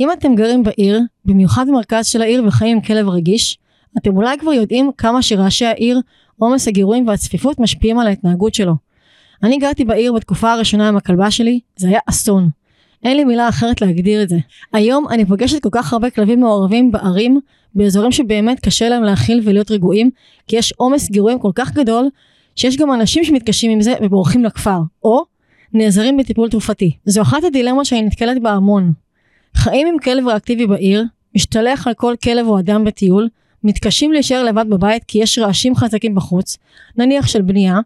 אם אתם גרים בעיר, במיוחד במרכז של העיר וחיים עם כלב רגיש, אתם אולי כבר יודעים כמה שרעשי העיר, עומס הגירויים והצפיפות משפיעים על ההתנהגות שלו. אני גרתי בעיר בתקופה הראשונה עם הכלבה שלי, זה היה אסון. אין לי מילה אחרת להגדיר את זה. היום אני פוגשת כל כך הרבה כלבים מעורבים בערים, באזורים שבאמת קשה להם להכיל ולהיות רגועים, כי יש עומס גירויים כל כך גדול, שיש גם אנשים שמתקשים עם זה ובורחים לכפר, או נעזרים בטיפול תרופתי. זו אחת הדילמות שאני נתקלת בה המון. חיים עם כלב ריאקטיבי בעיר, משתלח על כל כלב או אדם בטיול, מתקשים להישאר לבד בבית כי יש רעשים חזקים בחוץ, נניח של בנייה,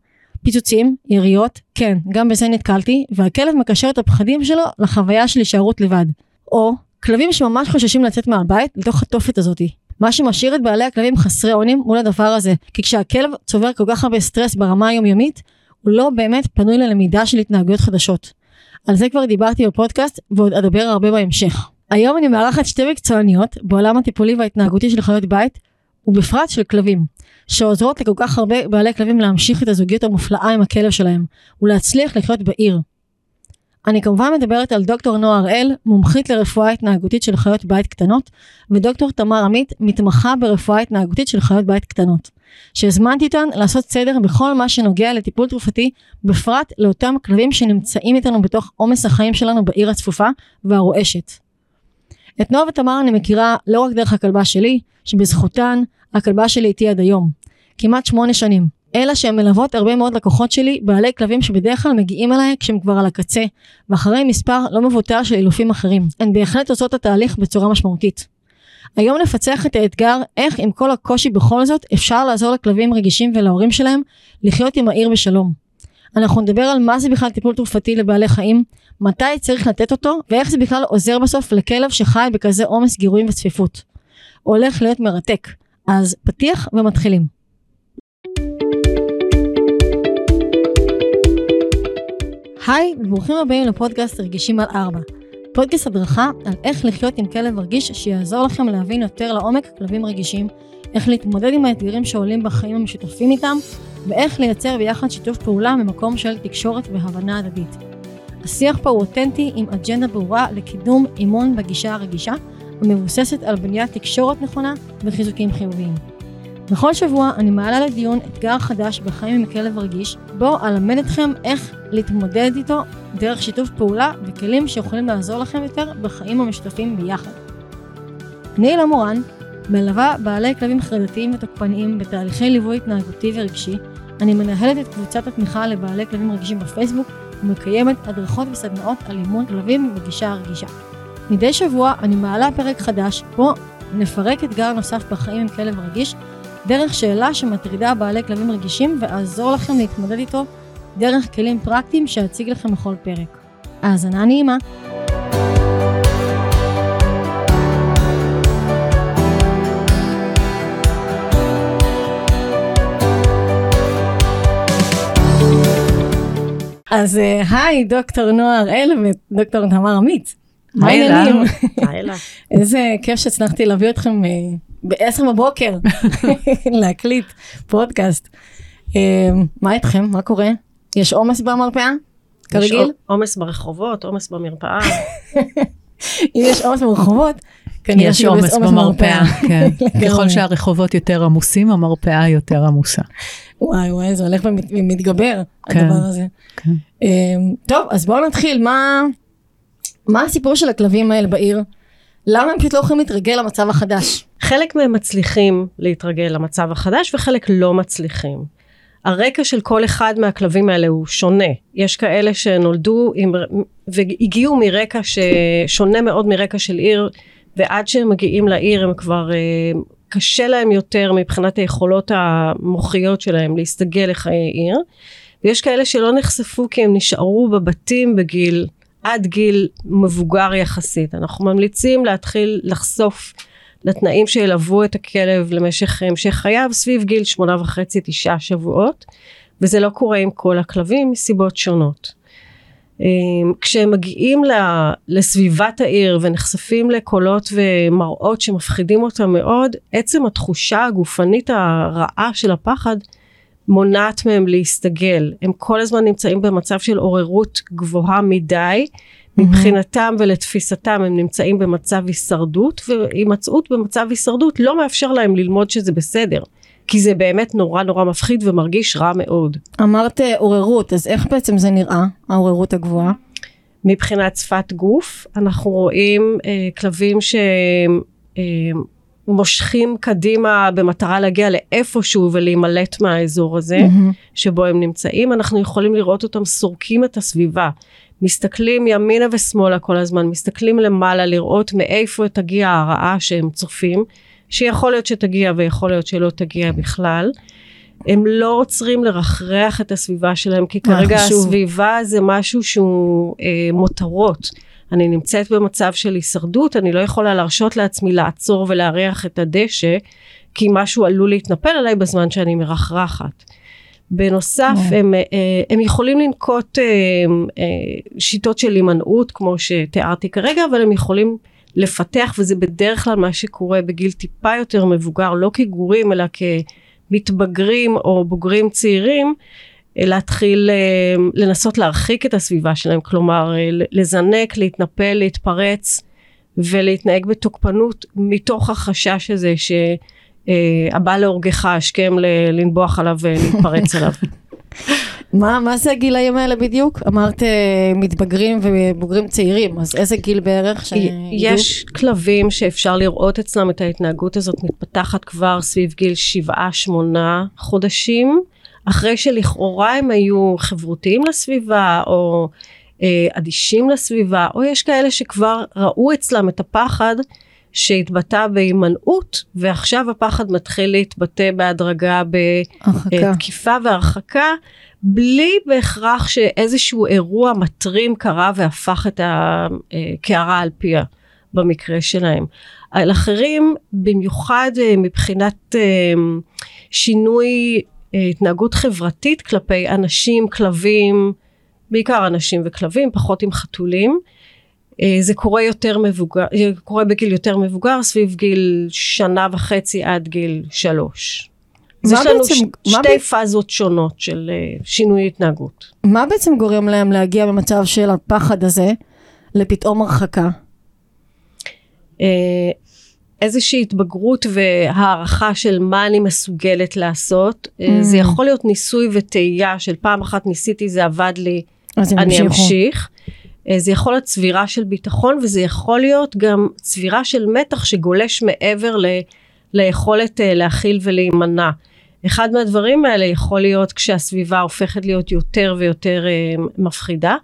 פיצוצים, יריות, כן, גם בזה נתקלתי, והכלב מקשר את הפחדים שלו לחוויה של הישארות לבד. או כלבים שממש חוששים לצאת מהבית לתוך התופת הזאתי. מה שמשאיר את בעלי הכלבים חסרי אונים מול הדבר הזה, כי כשהכלב צובר כל כך הרבה סטרס ברמה היומיומית, הוא לא באמת פנוי ללמידה של התנהגויות חדשות. על זה כבר דיברתי בפודקאסט ועוד אדבר הרבה בהמשך. היום אני מארחת שתי מקצועניות בעולם הטיפולי וההתנהגותי של חיות בית, ובפרט של כלבים, שעוזרות לכל כך הרבה בעלי כלבים להמשיך את הזוגיות המופלאה עם הכלב שלהם, ולהצליח לחיות בעיר. אני כמובן מדברת על דוקטור נועה הראל, מומחית לרפואה התנהגותית של חיות בית קטנות, ודוקטור תמר עמית, מתמחה ברפואה התנהגותית של חיות בית קטנות. שהזמנתי אותן לעשות סדר בכל מה שנוגע לטיפול תרופתי, בפרט לאותם כלבים שנמצאים איתנו בתוך עומס החיים שלנו בעיר הצפופה והרועשת. את נועה ותמר אני מכירה לא רק דרך הכלבה שלי, שבזכותן הכלבה שלי איתי עד היום. כמעט שמונה שנים. אלא שהן מלוות הרבה מאוד לקוחות שלי, בעלי כלבים שבדרך כלל מגיעים אליי כשהם כבר על הקצה, ואחרי מספר לא מבוטל של אילופים אחרים. הן בהחלט עושות את התהליך בצורה משמעותית. היום נפצח את האתגר איך עם כל הקושי בכל זאת אפשר לעזור לכלבים רגישים ולהורים שלהם לחיות עם העיר בשלום. אנחנו נדבר על מה זה בכלל טיפול תרופתי לבעלי חיים, מתי צריך לתת אותו, ואיך זה בכלל עוזר בסוף לכלב שחי בכזה עומס גירויים וצפיפות. הולך להיות מרתק. אז פתיח ומתחילים. היי, וברוכים הבאים לפודקאסט רגישים על ארבע. פודקאסט הדרכה על איך לחיות עם כלב רגיש שיעזור לכם להבין יותר לעומק כלבים רגישים, איך להתמודד עם האתגרים שעולים בחיים המשותפים איתם, ואיך לייצר ביחד שיתוף פעולה ממקום של תקשורת והבנה הדדית. השיח פה הוא אותנטי עם אג'נדה ברורה לקידום אימון בגישה הרגישה, המבוססת על בניית תקשורת נכונה וחיזוקים חיוביים. בכל שבוע אני מעלה לדיון אתגר חדש בחיים עם כלב רגיש, בו אלמד אתכם איך להתמודד איתו דרך שיתוף פעולה וכלים שיכולים לעזור לכם יותר בחיים המשותפים ביחד. אני אלה מורן, מלווה בעלי כלבים חרדתיים ותוקפניים בתהליכי ליווי התנהגותי ורגשי, אני מנהלת את קבוצת התמיכה לבעלי כלבים רגישים בפייסבוק ומקיימת הדרכות וסדנאות על אימון כלבים בגישה הרגישה. מדי שבוע אני מעלה פרק חדש, בו נפרק אתגר נוסף בחיים עם כלב רגיש, דרך שאלה שמטרידה בעלי כלבים רגישים ואעזור לכם להתמודד איתו דרך כלים פרקטיים שאציג לכם בכל פרק. האזנה נעימה. אז אה, היי, דוקטור נועה הראל ודוקטור תמר עמית. מה העניינים? איזה כיף שהצלחתי להביא אתכם אה, ב-10 בבוקר להקליט פודקאסט. אה, מה איתכם? מה קורה? יש עומס במרפאה? כרגיל? יש עומס ברחובות, עומס במרפאה. אם יש עומס ברחובות, כנראה יש עומס במרפאה. כן. ככל שהרחובות יותר עמוסים, המרפאה יותר עמוסה. וואי וואי, זה הולך ומתגבר, כן, הדבר הזה. כן. אמ, טוב, אז בואו נתחיל. מה, מה הסיפור של הכלבים האלה בעיר? למה הם פשוט לא יכולים להתרגל למצב החדש? חלק מהם מצליחים להתרגל למצב החדש וחלק לא מצליחים. הרקע של כל אחד מהכלבים האלה הוא שונה. יש כאלה שנולדו עם, והגיעו מרקע ששונה מאוד מרקע של עיר, ועד שהם מגיעים לעיר הם כבר, אה, קשה להם יותר מבחינת היכולות המוחיות שלהם להסתגל לחיי עיר. ויש כאלה שלא נחשפו כי הם נשארו בבתים בגיל, עד גיל מבוגר יחסית. אנחנו ממליצים להתחיל לחשוף לתנאים שילוו את הכלב למשך המשך חייו סביב גיל שמונה וחצי תשעה שבועות וזה לא קורה עם כל הכלבים מסיבות שונות. אמ, כשהם מגיעים לסביבת העיר ונחשפים לקולות ומראות שמפחידים אותם מאוד עצם התחושה הגופנית הרעה של הפחד מונעת מהם להסתגל הם כל הזמן נמצאים במצב של עוררות גבוהה מדי מבחינתם ולתפיסתם הם נמצאים במצב הישרדות, והימצאות במצב הישרדות לא מאפשר להם ללמוד שזה בסדר. כי זה באמת נורא נורא מפחיד ומרגיש רע מאוד. אמרת אה, עוררות, אז איך בעצם זה נראה, העוררות הגבוהה? מבחינת שפת גוף, אנחנו רואים אה, כלבים שמושכים אה, קדימה במטרה להגיע לאיפשהו ולהימלט מהאזור הזה mm-hmm. שבו הם נמצאים. אנחנו יכולים לראות אותם סורקים את הסביבה. מסתכלים ימינה ושמאלה כל הזמן, מסתכלים למעלה לראות מאיפה תגיע הרעה שהם צופים. שיכול להיות שתגיע ויכול להיות שלא תגיע בכלל. הם לא עוצרים לרחרח את הסביבה שלהם, כי כרגע חשוב. הסביבה זה משהו שהוא אה, מותרות. אני נמצאת במצב של הישרדות, אני לא יכולה להרשות לעצמי לעצור ולהריח את הדשא, כי משהו עלול להתנפל עליי בזמן שאני מרחרחת. בנוסף, yeah. הם, אה, הם יכולים לנקוט אה, אה, שיטות של הימנעות, כמו שתיארתי כרגע, אבל הם יכולים לפתח וזה בדרך כלל מה שקורה בגיל טיפה יותר מבוגר לא כגורים אלא כמתבגרים או בוגרים צעירים אה, להתחיל אה, לנסות להרחיק את הסביבה שלהם כלומר אה, לזנק להתנפל להתפרץ ולהתנהג בתוקפנות מתוך החשש הזה שהבא להורגך השכם לנבוח עליו ולהתפרץ עליו מה, מה זה הגילאים האלה בדיוק? אמרת אה, מתבגרים ובוגרים צעירים, אז איזה גיל בערך? יש כלבים שאפשר לראות אצלם את ההתנהגות הזאת מתפתחת כבר סביב גיל 7-8 חודשים, אחרי שלכאורה הם היו חברותיים לסביבה, או אה, אדישים לסביבה, או יש כאלה שכבר ראו אצלם את הפחד שהתבטא בהימנעות, ועכשיו הפחד מתחיל להתבטא בהדרגה בתקיפה והרחקה. בלי בהכרח שאיזשהו אירוע מטרים קרה והפך את הקערה על פיה במקרה שלהם. על אחרים במיוחד אה, מבחינת אה, שינוי אה, התנהגות חברתית כלפי אנשים, כלבים, בעיקר אנשים וכלבים, פחות עם חתולים. זה קורה יותר מבוגר, קורה בגיל יותר מבוגר, סביב גיל שנה וחצי עד גיל שלוש. אז יש לנו בעצם, ש- שתי ב... פאזות שונות של uh, שינוי התנהגות. מה בעצם גורם להם להגיע במצב של הפחד הזה לפתאום הרחקה? Uh, איזושהי התבגרות והערכה של מה אני מסוגלת לעשות. Mm. זה יכול להיות ניסוי וטעייה של פעם אחת ניסיתי זה עבד לי, אני אמשיך. Uh, זה יכול להיות צבירה של ביטחון וזה יכול להיות גם צבירה של מתח שגולש מעבר ל... ליכולת uh, להכיל ולהימנע. אחד מהדברים האלה יכול להיות כשהסביבה הופכת להיות יותר ויותר אה, מפחידה,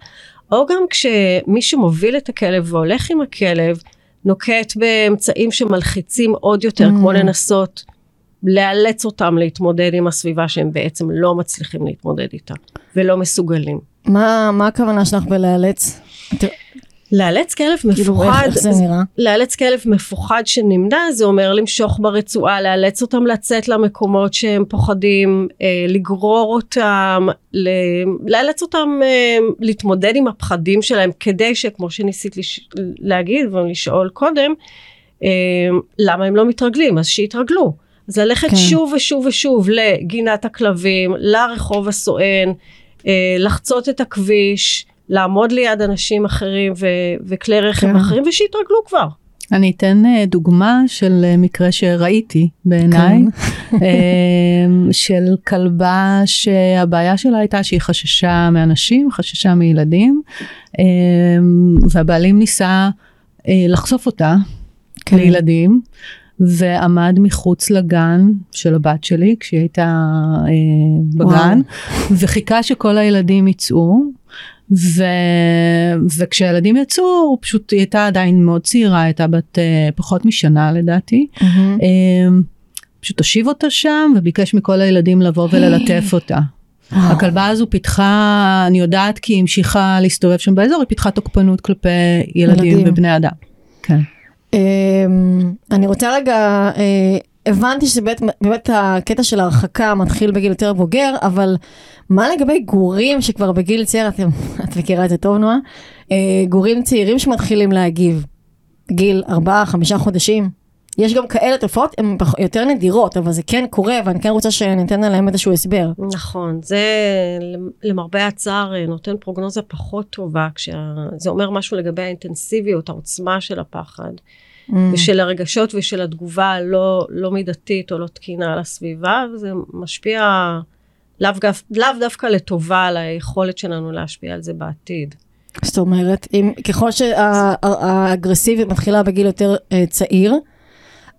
או גם כשמי שמוביל את הכלב והולך עם הכלב, נוקט באמצעים שמלחיצים עוד יותר, mm. כמו לנסות לאלץ אותם להתמודד עם הסביבה שהם בעצם לא מצליחים להתמודד איתה, ולא מסוגלים. מה, מה הכוונה שלך בלאלץ? לאלץ כלב כאילו, מפוחד, איך זה נראה? לאלץ כלב מפוחד שנמנע זה אומר למשוך ברצועה, לאלץ אותם לצאת למקומות שהם פוחדים, אה, לגרור אותם, ל... לאלץ אותם אה, להתמודד עם הפחדים שלהם כדי שכמו שניסית לש... להגיד ולשאול קודם, אה, למה הם לא מתרגלים? אז שיתרגלו. אז ללכת כן. שוב ושוב ושוב לגינת הכלבים, לרחוב הסואן, אה, לחצות את הכביש, לעמוד ליד אנשים אחרים ו- וכלי רכב כן. אחרים ושיתרגלו כבר. אני אתן אה, דוגמה של אה, מקרה שראיתי בעיניי, כן. אה, של כלבה שהבעיה שלה הייתה שהיא חששה מאנשים, חששה מילדים, והבעלים ניסה לחשוף אותה כן. לילדים. ועמד מחוץ לגן של הבת שלי כשהיא הייתה אה, בגן, וואו. וחיכה שכל הילדים יצאו, ו... וכשהילדים יצאו, הוא פשוט, היא הייתה עדיין מאוד צעירה, הייתה בת uh, פחות משנה לדעתי. Mm-hmm. Um, פשוט הושיב אותה שם וביקש מכל הילדים לבוא וללטף אותה. הכלבה הזו פיתחה, אני יודעת כי היא המשיכה להסתובב שם באזור, היא פיתחה תוקפנות כלפי ילדים, ילדים. ובני אדם. כן. Um, אני רוצה רגע uh, הבנתי שבאמת הקטע של ההרחקה מתחיל בגיל יותר בוגר, אבל מה לגבי גורים שכבר בגיל צעיר, את, את מכירה את זה טוב נועה? אה, גורים צעירים שמתחילים להגיב, גיל 4-5 חודשים. יש גם כאלה תופעות, הן יותר נדירות, אבל זה כן קורה, ואני כן רוצה שניתן עליהן איזשהו הסבר. נכון, זה למרבה הצער נותן פרוגנוזה פחות טובה, כשזה אומר משהו לגבי האינטנסיביות, העוצמה של הפחד, mm. ושל הרגשות ושל התגובה הלא לא מידתית או לא תקינה על הסביבה, וזה משפיע לאו, לאו דווקא לטובה על היכולת שלנו להשפיע על זה בעתיד. זאת אומרת, אם, ככל שהאגרסיביות מתחילה בגיל יותר uh, צעיר,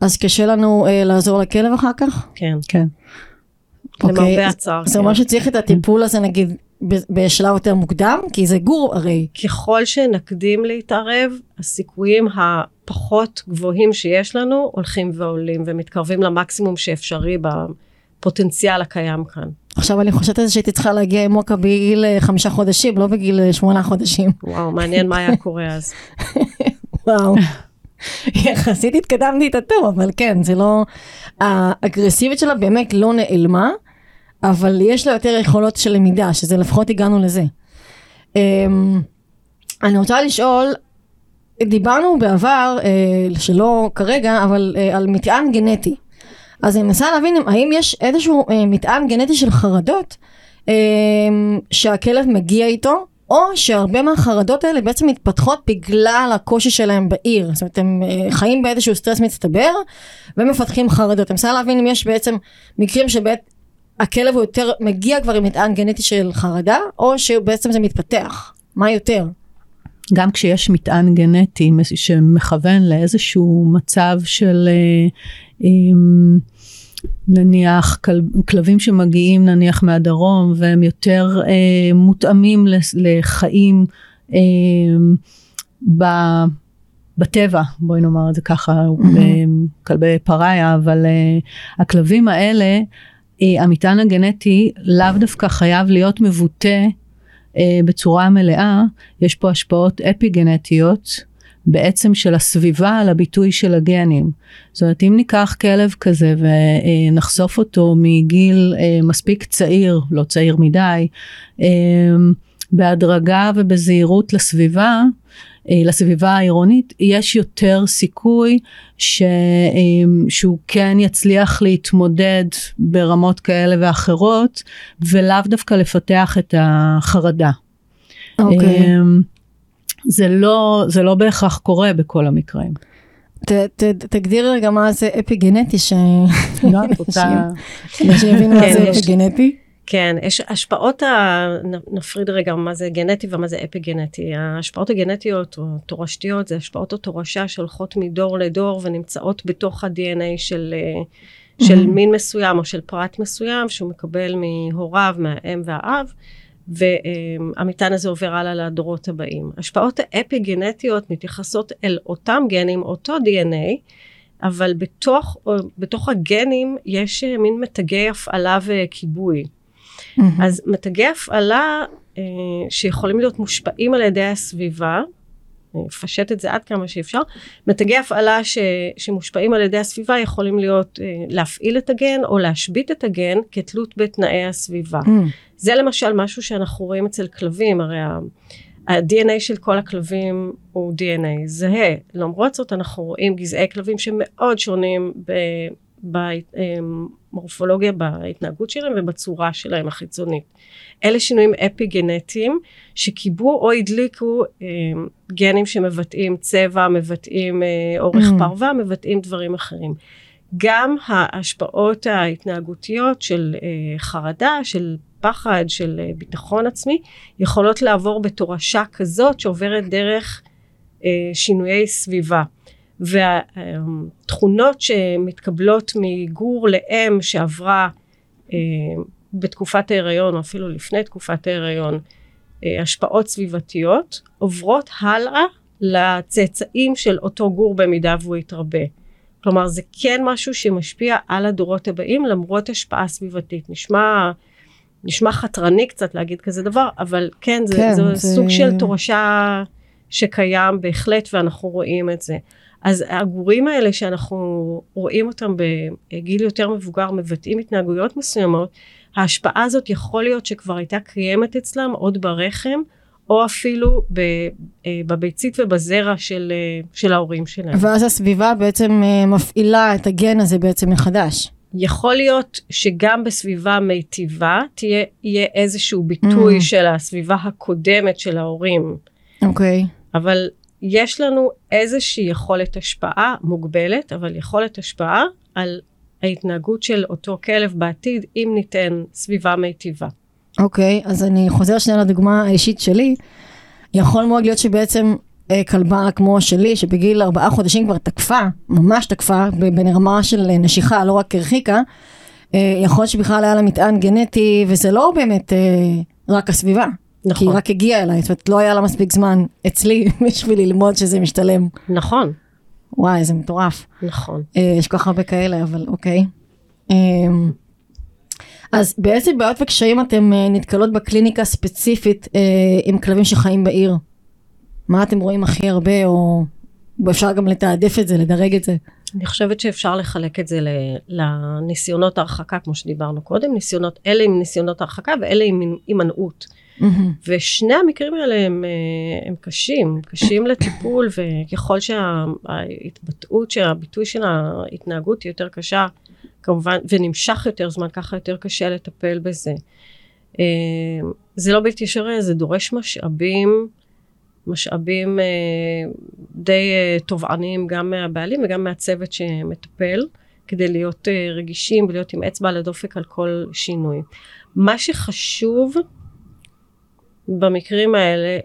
אז קשה לנו uh, לעזור לכלב אחר כך? כן. כן. למרבה אוקיי, הצער. זאת אומרת כן. שצריך את הטיפול הזה נגיד בשלב יותר מוקדם? כי זה גור הרי. ככל שנקדים להתערב, הסיכויים הפחות גבוהים שיש לנו הולכים ועולים ומתקרבים למקסימום שאפשרי בפוטנציאל הקיים כאן. עכשיו אני חושבת שהייתי צריכה להגיע עם מוקה בגיל אה, חמישה חודשים, לא בגיל אה, שמונה חודשים. וואו, מעניין מה היה קורה אז. וואו. יחסית התקדמתי את הטוב, אבל כן, זה לא... האגרסיביות שלה באמת לא נעלמה, אבל יש לה יותר יכולות של למידה, שזה לפחות הגענו לזה. אמ, אני רוצה לשאול, דיברנו בעבר, אה, שלא כרגע, אבל על מטען גנטי. אז אני מנסה להבין האם יש איזשהו אה, מטען גנטי של חרדות אה, שהכלב מגיע איתו, או שהרבה מהחרדות האלה בעצם מתפתחות בגלל הקושי שלהם בעיר. זאת אומרת, הם אה, חיים באיזשהו סטרס מצטבר ומפתחים חרדות. אני מנסה להבין אם יש בעצם מקרים שבעת הכלב הוא יותר מגיע כבר עם מטען גנטי של חרדה, או שבעצם זה מתפתח. מה יותר? גם כשיש מטען גנטי שמכוון לאיזשהו מצב של אה, נניח כל, כלבים שמגיעים נניח מהדרום והם יותר אה, מותאמים לחיים אה, ב, בטבע בואי נאמר את זה ככה mm-hmm. כלבי פראיה אבל אה, הכלבים האלה אה, המטען הגנטי לאו דווקא חייב להיות מבוטא בצורה מלאה יש פה השפעות אפי גנטיות בעצם של הסביבה על הביטוי של הגנים. זאת אומרת, אם ניקח כלב כזה ונחשוף אותו מגיל אה, מספיק צעיר, לא צעיר מדי, אה, בהדרגה ובזהירות לסביבה, אה, לסביבה העירונית, יש יותר סיכוי ש, שהוא כן יצליח להתמודד ברמות כאלה ואחרות, ולאו דווקא לפתח את החרדה. אוקיי. Okay. זה לא, זה לא בהכרח קורה בכל המקרים. ת, ת, תגדיר רגע מה זה אפי גנטי, ש... לא, את רוצה... שיבינו מה כן, זה אפי גנטי. כן, יש השפעות, ה... נפריד רגע מה זה גנטי ומה זה אפי גנטי. ההשפעות הגנטיות או תורשתיות זה השפעות התורשה שהולכות מדור לדור ונמצאות בתוך ה-DNA של, של מין מסוים או של פרט מסוים שהוא מקבל מהוריו, מהאם והאב. והמטען הזה עובר הלאה לדורות הבאים. השפעות האפיגנטיות מתייחסות אל אותם גנים, אותו DNA, אבל בתוך, בתוך הגנים יש אה, מין מתגי הפעלה וכיבוי. Mm-hmm. אז מתגי הפעלה אה, שיכולים להיות מושפעים על ידי הסביבה, לפשט את זה עד כמה שאפשר. מתגי הפעלה ש, שמושפעים על ידי הסביבה יכולים להיות אה, להפעיל את הגן או להשבית את הגן כתלות בתנאי הסביבה. Mm. זה למשל משהו שאנחנו רואים אצל כלבים, הרי ה-DNA של כל הכלבים הוא DNA זהה. למרות זאת אנחנו רואים גזעי כלבים שמאוד שונים במורפולוגיה, בהתנהגות שלהם ובצורה שלהם החיצונית. אלה שינויים אפי גנטיים שקיבו או הדליקו אה, גנים שמבטאים צבע, מבטאים אה, אורך mm. פרווה, מבטאים דברים אחרים. גם ההשפעות ההתנהגותיות של אה, חרדה, של פחד, של אה, ביטחון עצמי, יכולות לעבור בתורשה כזאת שעוברת דרך אה, שינויי סביבה. והתכונות שמתקבלות מגור לאם שעברה אה, בתקופת ההיריון או אפילו לפני תקופת ההיריון אה, השפעות סביבתיות עוברות הלאה לצאצאים של אותו גור במידה והוא יתרבה. כלומר זה כן משהו שמשפיע על הדורות הבאים למרות השפעה סביבתית. נשמע, נשמע חתרני קצת להגיד כזה דבר, אבל כן, זה, כן, זה, זה סוג של תורשה שקיים בהחלט ואנחנו רואים את זה. אז הגורים האלה שאנחנו רואים אותם בגיל יותר מבוגר מבטאים התנהגויות מסוימות, ההשפעה הזאת יכול להיות שכבר הייתה קיימת אצלם עוד ברחם או אפילו ב, אה, בביצית ובזרע של, אה, של ההורים שלהם. ואז הסביבה בעצם אה, מפעילה את הגן הזה בעצם מחדש. יכול להיות שגם בסביבה מיטיבה תהיה יהיה איזשהו ביטוי Mm. של הסביבה הקודמת של ההורים, אוקיי. אבל יש לנו איזושהי יכולת השפעה מוגבלת, אבל יכולת השפעה על ההתנהגות של אותו כלב בעתיד, אם ניתן סביבה מיטיבה. אוקיי, אז אני חוזר שנייה לדוגמה האישית שלי. יכול מאוד להיות שבעצם אה, כלבה כמו שלי, שבגיל ארבעה חודשים כבר תקפה, ממש תקפה, ב- ברמה של אה, נשיכה, לא רק הרחיקה, אה, יכול להיות שבכלל היה לה מטען גנטי, וזה לא באמת אה, רק הסביבה. כי נכון, היא רק הגיעה אליי, זאת אומרת, לא היה לה מספיק זמן אצלי בשביל ללמוד שזה משתלם. נכון, וואי, זה מטורף. נכון. אה, יש כל כך הרבה כאלה, אבל אוקיי. אה, אז באיזה בעיות וקשיים אתם אה, נתקלות בקליניקה ספציפית אה, עם כלבים שחיים בעיר? מה אתם רואים הכי הרבה, או אפשר גם לתעדף את זה, לדרג את זה? אני חושבת שאפשר לחלק את זה לניסיונות הרחקה, כמו שדיברנו קודם, ניסיונות, אלה עם ניסיונות הרחקה ואלה עם הימנעות. מהמם. ושני המקרים האלה הם, אה, הם קשים, קשים לטיפול, וככל שההתבטאות, שהביטוי של ההתנהגות היא יותר קשה, כמובן, ונמשך יותר זמן, ככה יותר קשה לטפל בזה. אה, זה לא בלתי אפשרי, זה דורש משאבים, משאבים אה, די אה, תובעניים גם מהבעלים וגם מהצוות שמטפל, כדי להיות אה, רגישים ולהיות עם אצבע על הדופק על כל שינוי. מה שחשוב במקרים האלה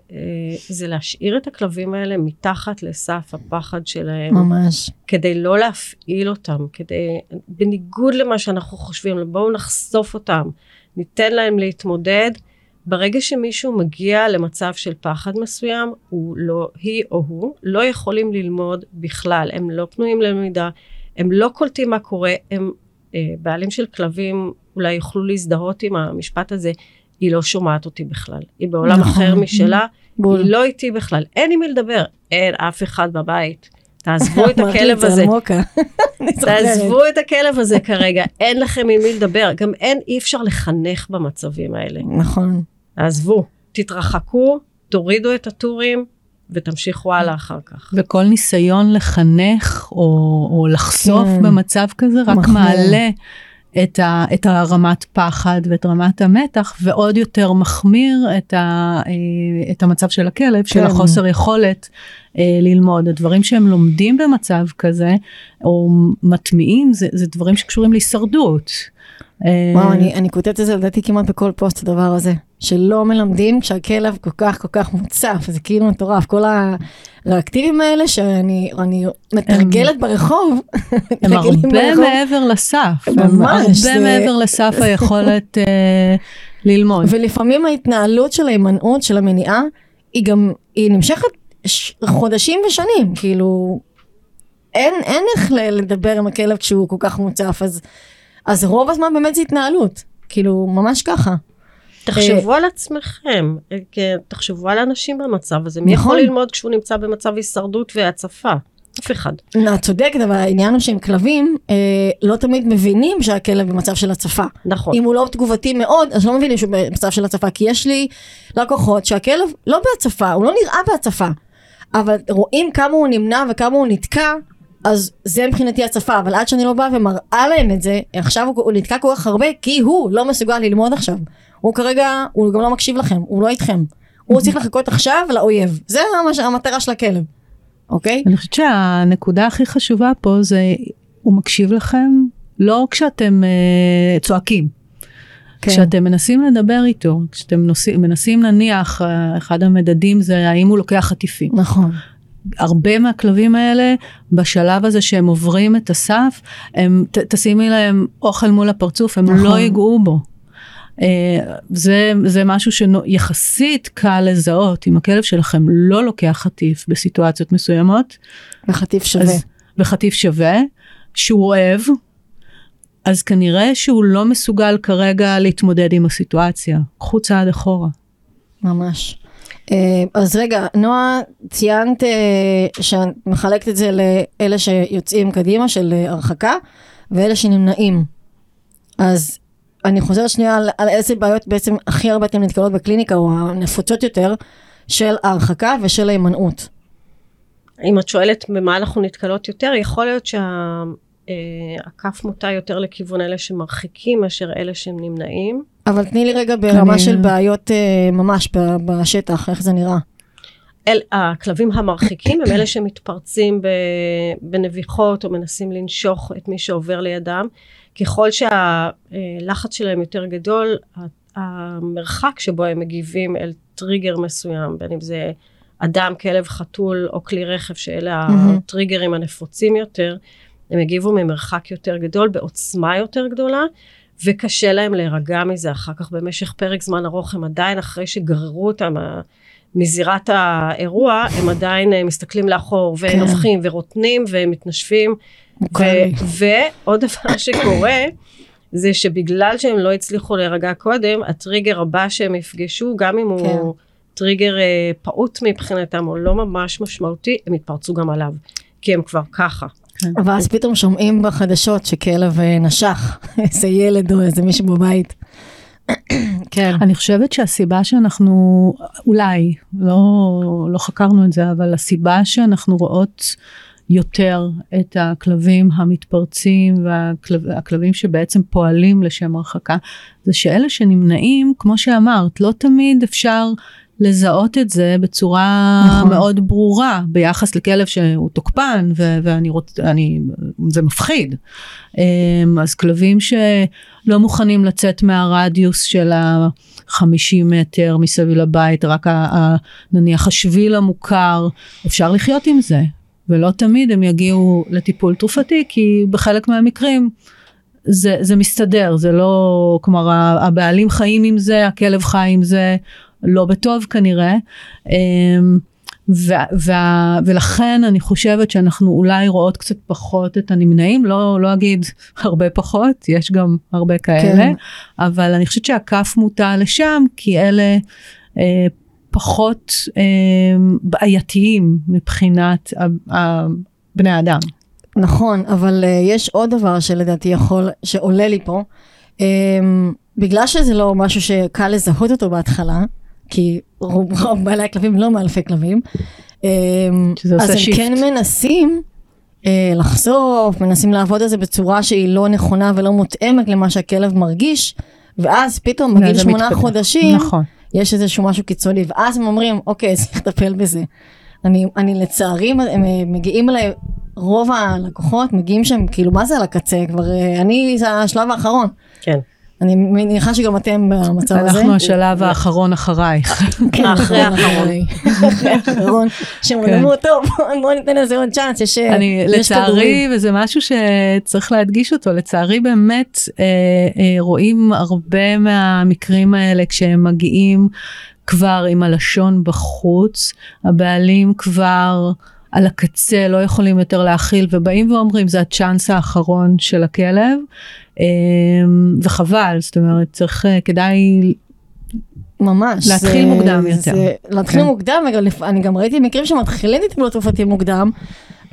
זה להשאיר את הכלבים האלה מתחת לסף הפחד שלהם, ממש. כדי לא להפעיל אותם, כדי, בניגוד למה שאנחנו חושבים, בואו נחשוף אותם, ניתן להם להתמודד. ברגע שמישהו מגיע למצב של פחד מסוים, הוא לא, היא או הוא, לא יכולים ללמוד בכלל, הם לא פנויים ללמידה, הם לא קולטים מה קורה, הם אה, בעלים של כלבים אולי יוכלו להזדהות עם המשפט הזה, היא לא שומעת אותי בכלל, היא בעולם נכון. אחר משלה, בול. היא לא איתי בכלל, אין עם מי לדבר, אין אף אחד בבית. תעזבו את הכלב זה הזה. תעזבו את הכלב הזה כרגע, אין לכם עם מי לדבר, גם אין, אי אפשר לחנך במצבים האלה. נכון. עזבו, תתרחקו, תורידו את הטורים ותמשיכו הלאה אחר כך. וכל ניסיון לחנך או, או לחשוף כן. במצב כזה רק מחמיר. מעלה את, ה, את הרמת פחד ואת רמת המתח ועוד יותר מחמיר את, ה, אה, את המצב של הכלב, של כן. החוסר יכולת אה, ללמוד. הדברים שהם לומדים במצב כזה או מטמיעים זה, זה דברים שקשורים להישרדות. אה, וואו, אני, אני כותבת את זה לדעתי כמעט בכל פוסט הדבר הזה, שלא מלמדים כשהכלב כל כך כל כך מוצף, זה כאילו מטורף, כל הריאקטיבים האלה שאני אני מתרגלת ברחוב, הם הרבה. מעבר לסף, הם הרבה מעבר לסף היכולת אה, ללמוד. ולפעמים ההתנהלות של ההימנעות, של המניעה, היא גם, היא נמשכת חודשים ושנים, כאילו, אין, אין איך לדבר עם הכלב כשהוא כל כך מוצף, אז, אז רוב הזמן באמת זה התנהלות, כאילו, ממש ככה. תחשבו על עצמכם, אה, תחשבו על האנשים במצב הזה. מי נכון. יכול ללמוד כשהוא נמצא במצב הישרדות והצפה? אף אחד. את צודקת, אבל העניין הוא שהם כלבים אה, לא תמיד מבינים שהכלב במצב של הצפה. נכון. אם הוא לא תגובתי מאוד, אז לא מבינים שהוא במצב של הצפה, כי יש לי לקוחות שהכלב לא בהצפה, הוא לא נראה בהצפה, אבל רואים כמה הוא נמנע וכמה הוא נתקע, אז זה מבחינתי הצפה, אבל עד שאני לא באה ומראה להם את זה, עכשיו הוא, הוא נתקע כל כך הרבה, כי הוא לא מסוגל ללמוד עכשיו. הוא כרגע, הוא גם לא מקשיב לכם, הוא לא איתכם. הוא צריך לחכות עכשיו לאויב. זה ממש המטרה של הכלב, אוקיי? אני חושבת שהנקודה הכי חשובה פה זה, הוא מקשיב לכם לא כשאתם אה, צועקים. כן. כשאתם מנסים לדבר איתו, כשאתם נוסעים, מנסים נניח, אה, אחד המדדים זה האם הוא לוקח חטיפים. נכון. הרבה מהכלבים האלה, בשלב הזה שהם עוברים את הסף, הם, ת, תשימי להם אוכל מול הפרצוף, הם נכון. לא ייגעו בו. אה, זה, זה משהו שיחסית קל לזהות, אם הכלב שלכם לא לוקח חטיף בסיטואציות מסוימות, וחטיף שווה. אז, וחטיף שווה, שהוא אוהב, אז כנראה שהוא לא מסוגל כרגע להתמודד עם הסיטואציה. קחו צעד אחורה. ממש. אה, אז רגע, נועה, ציינת אה, שאת מחלקת את זה לאלה שיוצאים קדימה של אה, הרחקה, ואלה שנמנעים. אז אני חוזרת שנייה על, על איזה בעיות בעצם הכי הרבה אתם נתקלות בקליניקה, או הנפוצות יותר, של ההרחקה ושל ההימנעות. אם את שואלת במה אנחנו נתקלות יותר, יכול להיות שהכף אה, מוטה יותר לכיוון אלה שמרחיקים מאשר אלה שהם נמנעים. אבל תני לי רגע ברמה אני... של בעיות אה, ממש בשטח, איך זה נראה. אל, הכלבים המרחיקים הם אלה שמתפרצים בנביחות או מנסים לנשוך את מי שעובר לידם. ככל שהלחץ שלהם יותר גדול, המרחק שבו הם מגיבים אל טריגר מסוים, בין אם זה אדם, כלב, חתול או כלי רכב, שאלה. הטריגרים הנפוצים יותר, הם הגיבו ממרחק יותר גדול, בעוצמה יותר גדולה, וקשה להם להירגע מזה אחר כך במשך פרק זמן ארוך, הם עדיין אחרי שגררו אותם מזירת האירוע, הם עדיין אה, מסתכלים לאחור ונובחים כן. ורוטנים ומתנשפים. ו- ועוד דבר שקורה, זה שבגלל שהם לא הצליחו להירגע קודם, הטריגר הבא שהם יפגשו, גם אם כן. הוא טריגר אה, פעוט מבחינתם או לא ממש משמעותי, הם יתפרצו גם עליו, כי הם כבר ככה. כן. ואז פתאום שומעים בחדשות שכלב אה, נשך איזה ילד או איזה מישהו בבית. כן. אני חושבת שהסיבה שאנחנו, אולי, לא, לא חקרנו את זה, אבל הסיבה שאנחנו רואות יותר את הכלבים המתפרצים והכלבים שבעצם פועלים לשם הרחקה, זה שאלה שנמנעים, כמו שאמרת, לא תמיד אפשר לזהות את זה בצורה נכון. מאוד ברורה ביחס לכלב שהוא תוקפן ו- ואני רוצה, אני, זה מפחיד. אמ, אז כלבים שלא מוכנים לצאת מהרדיוס של ה-50 מטר מסביב לבית, רק ה- ה- נניח השביל המוכר, אפשר לחיות עם זה. ולא תמיד הם יגיעו לטיפול תרופתי, כי בחלק מהמקרים זה, זה מסתדר, זה לא, כלומר הבעלים חיים עם זה, הכלב חי עם זה, לא בטוב כנראה. אמ, ו- ו- ולכן אני חושבת שאנחנו אולי רואות קצת פחות את הנמנעים, לא, לא אגיד הרבה פחות, יש גם הרבה כאלה, כן. אבל אני חושבת שהכף מוטה לשם, כי אלה אה, פחות אה, בעייתיים מבחינת בני האדם. נכון, אבל אה, יש עוד דבר שלדעתי יכול, שעולה לי פה. אה, בגלל שזה לא משהו שקל לזהות אותו בהתחלה, כי רוב, רוב בעלי הכלבים לא מאלפי כלבים, אה, אז הם שיפט. כן מנסים אה, לחשוף, מנסים לעבוד על זה בצורה שהיא לא נכונה ולא מותאמת למה שהכלב מרגיש, ואז פתאום בגיל שמונה חודשים, נכון. יש איזשהו משהו קיצוני, ואז הם אומרים, אוקיי, צריך לטפל בזה. אני, אני לצערי, הם מגיעים אליי, רוב הלקוחות מגיעים שם, כאילו, מה זה על הקצה? כבר, אה, אני, זה השלב האחרון. כן. אני מניחה שגם אתם במצב הזה. אנחנו השלב האחרון אחרייך. כן, אחרי האחרון. אחרי האחרון, שהם אמרו, טוב, בואו ניתן לזה עוד צ'אנס, יש אני, לצערי, וזה משהו שצריך להדגיש אותו, לצערי באמת אה, אה, רואים הרבה מהמקרים האלה כשהם מגיעים כבר עם הלשון בחוץ, הבעלים כבר... על הקצה, לא יכולים יותר להכיל, ובאים ואומרים, זה הצ'אנס האחרון של הכלב, וחבל, זאת אומרת, צריך, אה, כדאי ממש. להתחיל זה, מוקדם יותר. זה, להתחיל כן. מוקדם, אני גם ראיתי מקרים שמתחילים טיפול תרופתי מוקדם,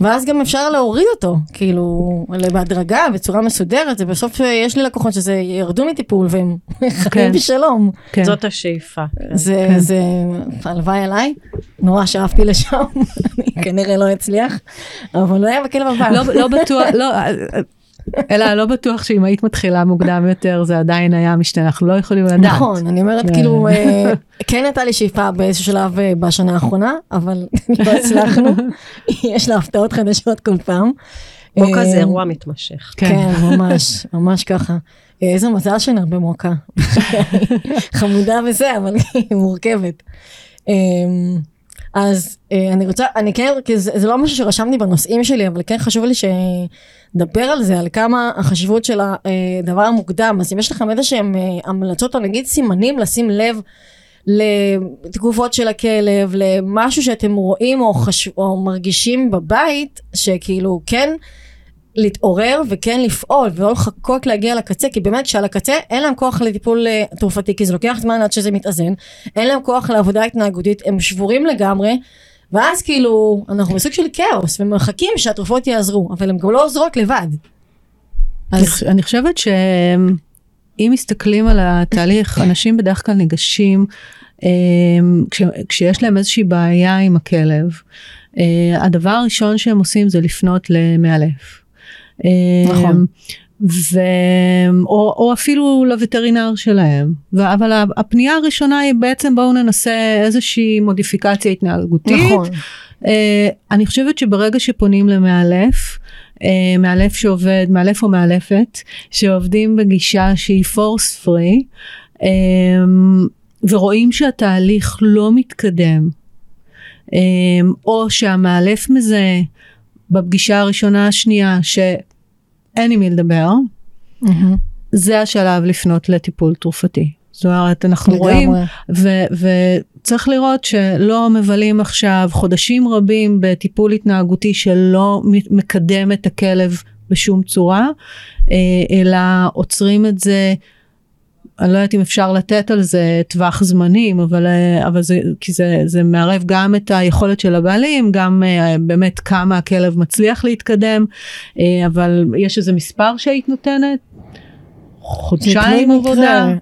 ואז גם אפשר להוריד אותו, כאילו, בהדרגה, בצורה מסודרת, זה בסוף יש לי לקוחות שזה ירדו מטיפול והם חיים כן. בשלום. כן. זאת השאיפה. זה, כן. זה, הלוואי עליי, נורא שאפתי לשם, אני כנראה לא אצליח, אבל לא היה בכלב הבא. לא, לא בטוח, לא, אלא לא בטוח שאם היית מתחילה מוקדם יותר זה עדיין היה משתנה, אנחנו לא יכולים לדעת. נכון, אני אומרת כאילו, אה, כן הייתה לי שאיפה באיזשהו שלב אה, בשנה האחרונה, אבל לא הצלחנו, יש לה הפתעות חדשות כל פעם. מוקה זה אה, אירוע מתמשך. כן, כן ממש, ממש ככה. איזה מזל שנרבה מוקה. חמודה וזה, אבל היא מורכבת. אז אה, אני רוצה, אני כן, כי זה, זה לא משהו שרשמתי בנושאים שלי, אבל כן חשוב לי שנדבר על זה, על כמה החשיבות של הדבר המוקדם. אז אם יש לכם איזה שהם אה, המלצות או נגיד סימנים לשים לב לתגובות של הכלב, למשהו שאתם רואים או, חש... או מרגישים בבית, שכאילו כן להתעורר וכן לפעול ולא לחכות להגיע לקצה כי באמת שעל הקצה אין להם כוח לטיפול אה, תרופתי כי זה לוקח זמן עד שזה מתאזן אין להם כוח לעבודה התנהגותית הם שבורים לגמרי ואז כאילו אנחנו בסוג של כאוס ומחכים שהתרופות יעזרו אבל הן גם לא עוזרות לבד. אז... אני חושבת שאם מסתכלים על התהליך אנשים בדרך כלל ניגשים כש, כשיש להם איזושהי בעיה עם הכלב, אה, הדבר הראשון שהם עושים זה לפנות למאלף. נכון. ו... או, או אפילו לווטרינר שלהם. ו... אבל הפנייה הראשונה היא בעצם בואו ננסה איזושהי מודיפיקציה התנהגותית. נכון. Uh, אני חושבת שברגע שפונים למאלף, uh, מאלף שעובד, מאלף או מאלפת, שעובדים בגישה שהיא force free, um, ורואים שהתהליך לא מתקדם, um, או שהמאלף מזהה בפגישה הראשונה השנייה שאין עם מי לדבר. זה השלב לפנות לטיפול תרופתי. זאת אומרת, אנחנו לגמרי. רואים, ו- וצריך לראות שלא מבלים עכשיו חודשים רבים בטיפול התנהגותי שלא מקדם את הכלב בשום צורה, אה, אלא עוצרים את זה. אני לא יודעת אם אפשר לתת על זה טווח זמנים, אבל, אה, אבל זה, כי זה, זה מערב גם את היכולת של הבעלים, גם אה, באמת כמה הכלב מצליח להתקדם, אה, אבל יש איזה מספר שהיית נותנת? חודשיים עבודה?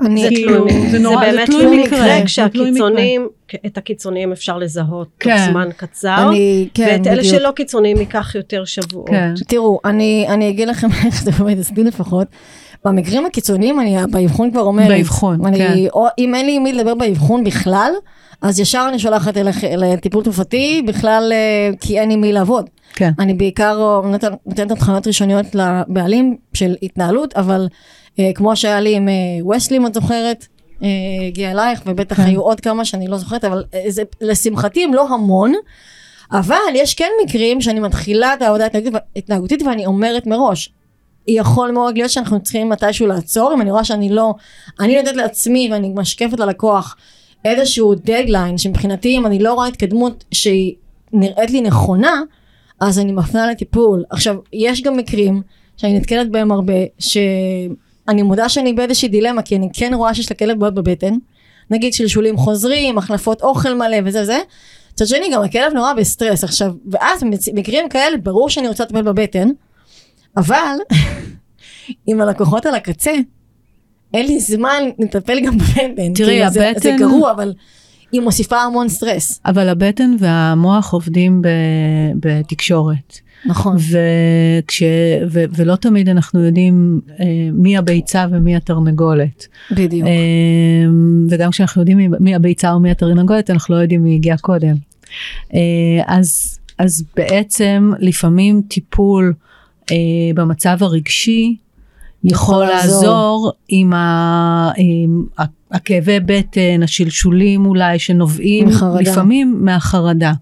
אני זה כאילו, תלוי, זה נורא- זה זה באמת תלוי תלוי מקרה, מקרה, כשהקיצוניים, את הקיצוניים אפשר לזהות תוך כן. זמן קצר, אני, כן, ואת אלה בדיוק. שלא קיצוניים ייקח יותר שבועות. כן. תראו, אני, אני אגיד לכם איך זה עובד, אצלי לפחות. במקרים הקיצוניים אני באבחון כבר אומרת. באבחון, אני, כן. או אם אין לי עם מי לדבר באבחון בכלל, אז ישר אני שולחת אליך לטיפול תרופתי, בכלל אה, כי אין עם מי לעבוד. כן. אני בעיקר נותנת נותנת התחנות ראשוניות לבעלים של התנהלות, אבל אה, כמו שהיה לי עם אה, וסלי, אם את זוכרת, אה, הגיע אלייך, ובטח כן. היו עוד כמה שאני לא זוכרת, אבל אה, זה, לשמחתי הם לא המון. אבל יש כן מקרים שאני מתחילה את העבודה ההתנהגותית ואני אומרת מראש, יכול מאוד להיות שאנחנו צריכים מתישהו לעצור, אם אני רואה שאני לא, אני נותנת לעצמי ואני משקפת ללקוח איזשהו דדליין שמבחינתי אם אני לא רואה התקדמות שהיא נראית לי נכונה, אז אני מפנה לטיפול. עכשיו, יש גם מקרים שאני נתקלת בהם הרבה, שאני מודה שאני באיזושהי דילמה, כי אני כן רואה שיש לכלב בעיות בבטן, נגיד שלשולים חוזרים, החלפות אוכל מלא וזה וזה. מצד שני גם הכלב נורא בסטרס עכשיו, ואז במקרים כאלה ברור שאני רוצה לטפל בבטן, אבל עם הלקוחות על הקצה, אין לי זמן לטפל גם בבטן. תראי, כאילו, זה- זה הבטן- גרוע, אבל היא מוסיפה המון סטרס. אבל הבטן והמוח עובדים ב, בתקשורת. נכון. וכש, ו, ולא תמיד אנחנו יודעים אה, מי הביצה ומי התרנגולת. בדיוק. אה, וגם כשאנחנו יודעים מי, מי הביצה ומי התרנגולת, אנחנו לא יודעים מי הגיע קודם. אה, אז, אז בעצם לפעמים טיפול אה, במצב הרגשי יכול לעזור. עם, ה, עם הכאבי בטן, השלשולים אולי, שנובעים מחרדה. לפעמים מהחרדה.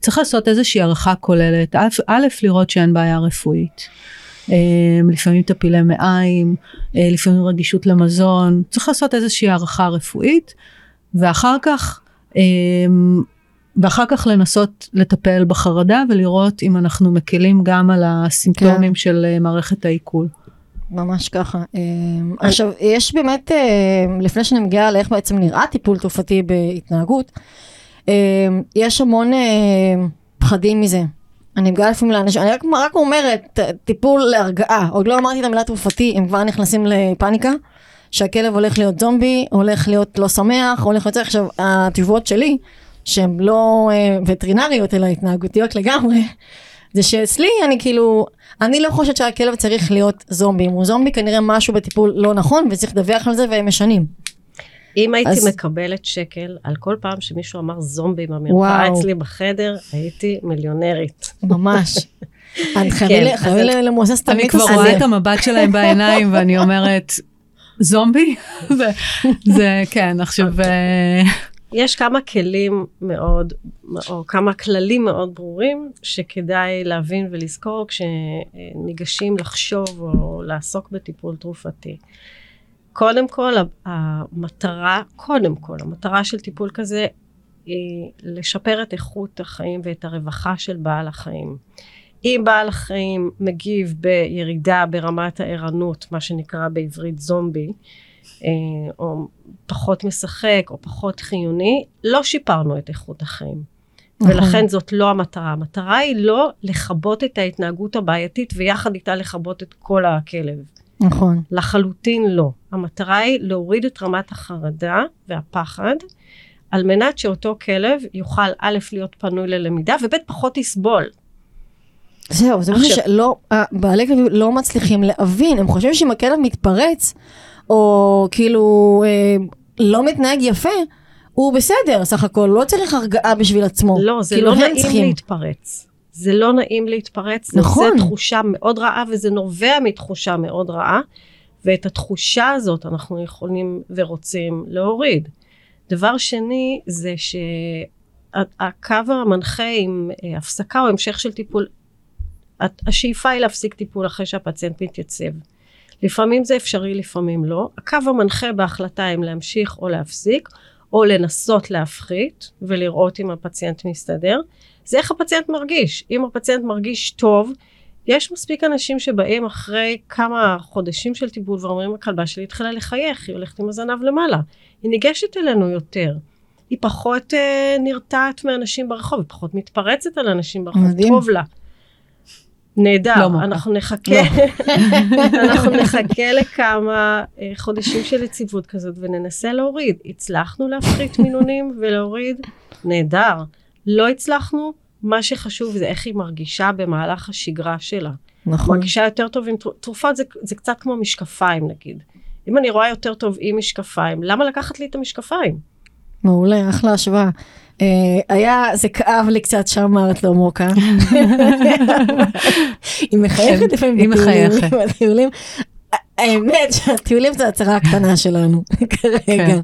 צריך לעשות איזושהי הערכה כוללת, א', א', לראות שאין בעיה רפואית. אה, לפעמים טפילי מעיים, אה, לפעמים רגישות למזון, צריך לעשות איזושהי הערכה רפואית, ואחר כך, אה, ואחר כך לנסות לטפל בחרדה ולראות אם אנחנו מקלים גם על הסימפטומים כן. של אה, מערכת העיכול. ממש ככה. אמ, עכשיו, יש באמת, אמ, לפני שאני מגיעה לאיך בעצם נראה טיפול תרופתי בהתנהגות, יש המון פחדים מזה. אני מגיעה לפעמים לאנשים, אני רק, רק אומרת, טיפול להרגעה, עוד לא אמרתי את המילה תרופתי, הם כבר נכנסים לפאניקה, שהכלב הולך להיות זומבי, הולך להיות לא שמח, הולך להיות. עכשיו, התשובות שלי, שהן לא אה, וטרינריות, אלא התנהגותיות לגמרי, זה שאצלי אני כאילו, אני לא חושבת שהכלב צריך להיות זומבי, אם הוא זומבי כנראה משהו בטיפול לא נכון וצריך לדווח על זה והם משנים. אם הייתי אז- מקבלת שקל על כל פעם שמישהו אמר זומבי במרפאה. אצלי בחדר, הייתי מיליונרית. ממש. את כן, חייבים אז חייבים את- למוסס את אני כבר הזה. רואה את המבט שלהם בעיניים ואני אומרת, זומבי? זה, זה כן, עכשיו, אה, יש כמה כלים מאוד, או כמה כללים מאוד ברורים, שכדאי להבין ולזכור כשניגשים לחשוב או לעסוק בטיפול תרופתי. קודם כל, המטרה, קודם כל, המטרה של טיפול כזה היא לשפר את איכות החיים ואת הרווחה של בעל החיים. אם בעל החיים מגיב בירידה ברמת הערנות, מה שנקרא בעברית זומבי, או פחות משחק או פחות חיוני, לא שיפרנו את איכות החיים. נכון. ולכן זאת לא המטרה. המטרה היא לא לכבות את ההתנהגות הבעייתית ויחד איתה לכבות את כל הכלב. נכון. לחלוטין לא. המטרה היא להוריד את רמת החרדה והפחד, על מנת שאותו כלב יוכל א', להיות פנוי ללמידה, וב', פחות יסבול. זהו, זה משהו עכשיו- שלא, בעלי כלבים לא מצליחים להבין, הם חושבים שאם הכלב מתפרץ, או כאילו אה, לא מתנהג יפה, הוא בסדר סך הכל, לא צריך הרגעה בשביל עצמו. לא, זה כאילו, לא נעים צריכים. להתפרץ. זה לא נעים להתפרץ, נכון. זה תחושה מאוד רעה וזה נובע מתחושה מאוד רעה, ואת התחושה הזאת אנחנו יכולים ורוצים להוריד. דבר שני זה שהקו המנחה עם אה, הפסקה או המשך של טיפול, השאיפה היא להפסיק טיפול אחרי שהפציינט מתייצב. לפעמים זה אפשרי, לפעמים לא. הקו המנחה בהחלטה אם להמשיך או להפסיק, או לנסות להפחית ולראות אם הפציינט מסתדר, זה איך הפציינט מרגיש. אם הפציינט מרגיש טוב, יש מספיק אנשים שבאים אחרי כמה חודשים של טיפול ואומרים הכלבה שלי התחילה לחייך, היא הולכת עם הזנב למעלה, היא ניגשת אלינו יותר. היא פחות אה, נרתעת מאנשים ברחוב, היא פחות מתפרצת על אנשים ברחוב, מדהים. טוב לה. נהדר, לא. אנחנו נחכה, אנחנו נחכה לכמה אה, חודשים של יציבות כזאת וננסה להוריד. הצלחנו להפחית מינונים ולהוריד, נהדר. לא הצלחנו, מה שחשוב זה איך היא מרגישה במהלך השגרה שלה. נכון. מרגישה יותר טוב עם תר- תרופות, זה, זה קצת כמו משקפיים נגיד. אם אני רואה יותר טוב עם משקפיים, למה לקחת לי את המשקפיים? מעולה, אחלה השוואה. אה, היה, זה כאב לי קצת שאמרת לו מוקה. היא מחייכת לפעמים בטיולים. האמת שהטיולים זה הצרה הקטנה שלנו כרגע. כן.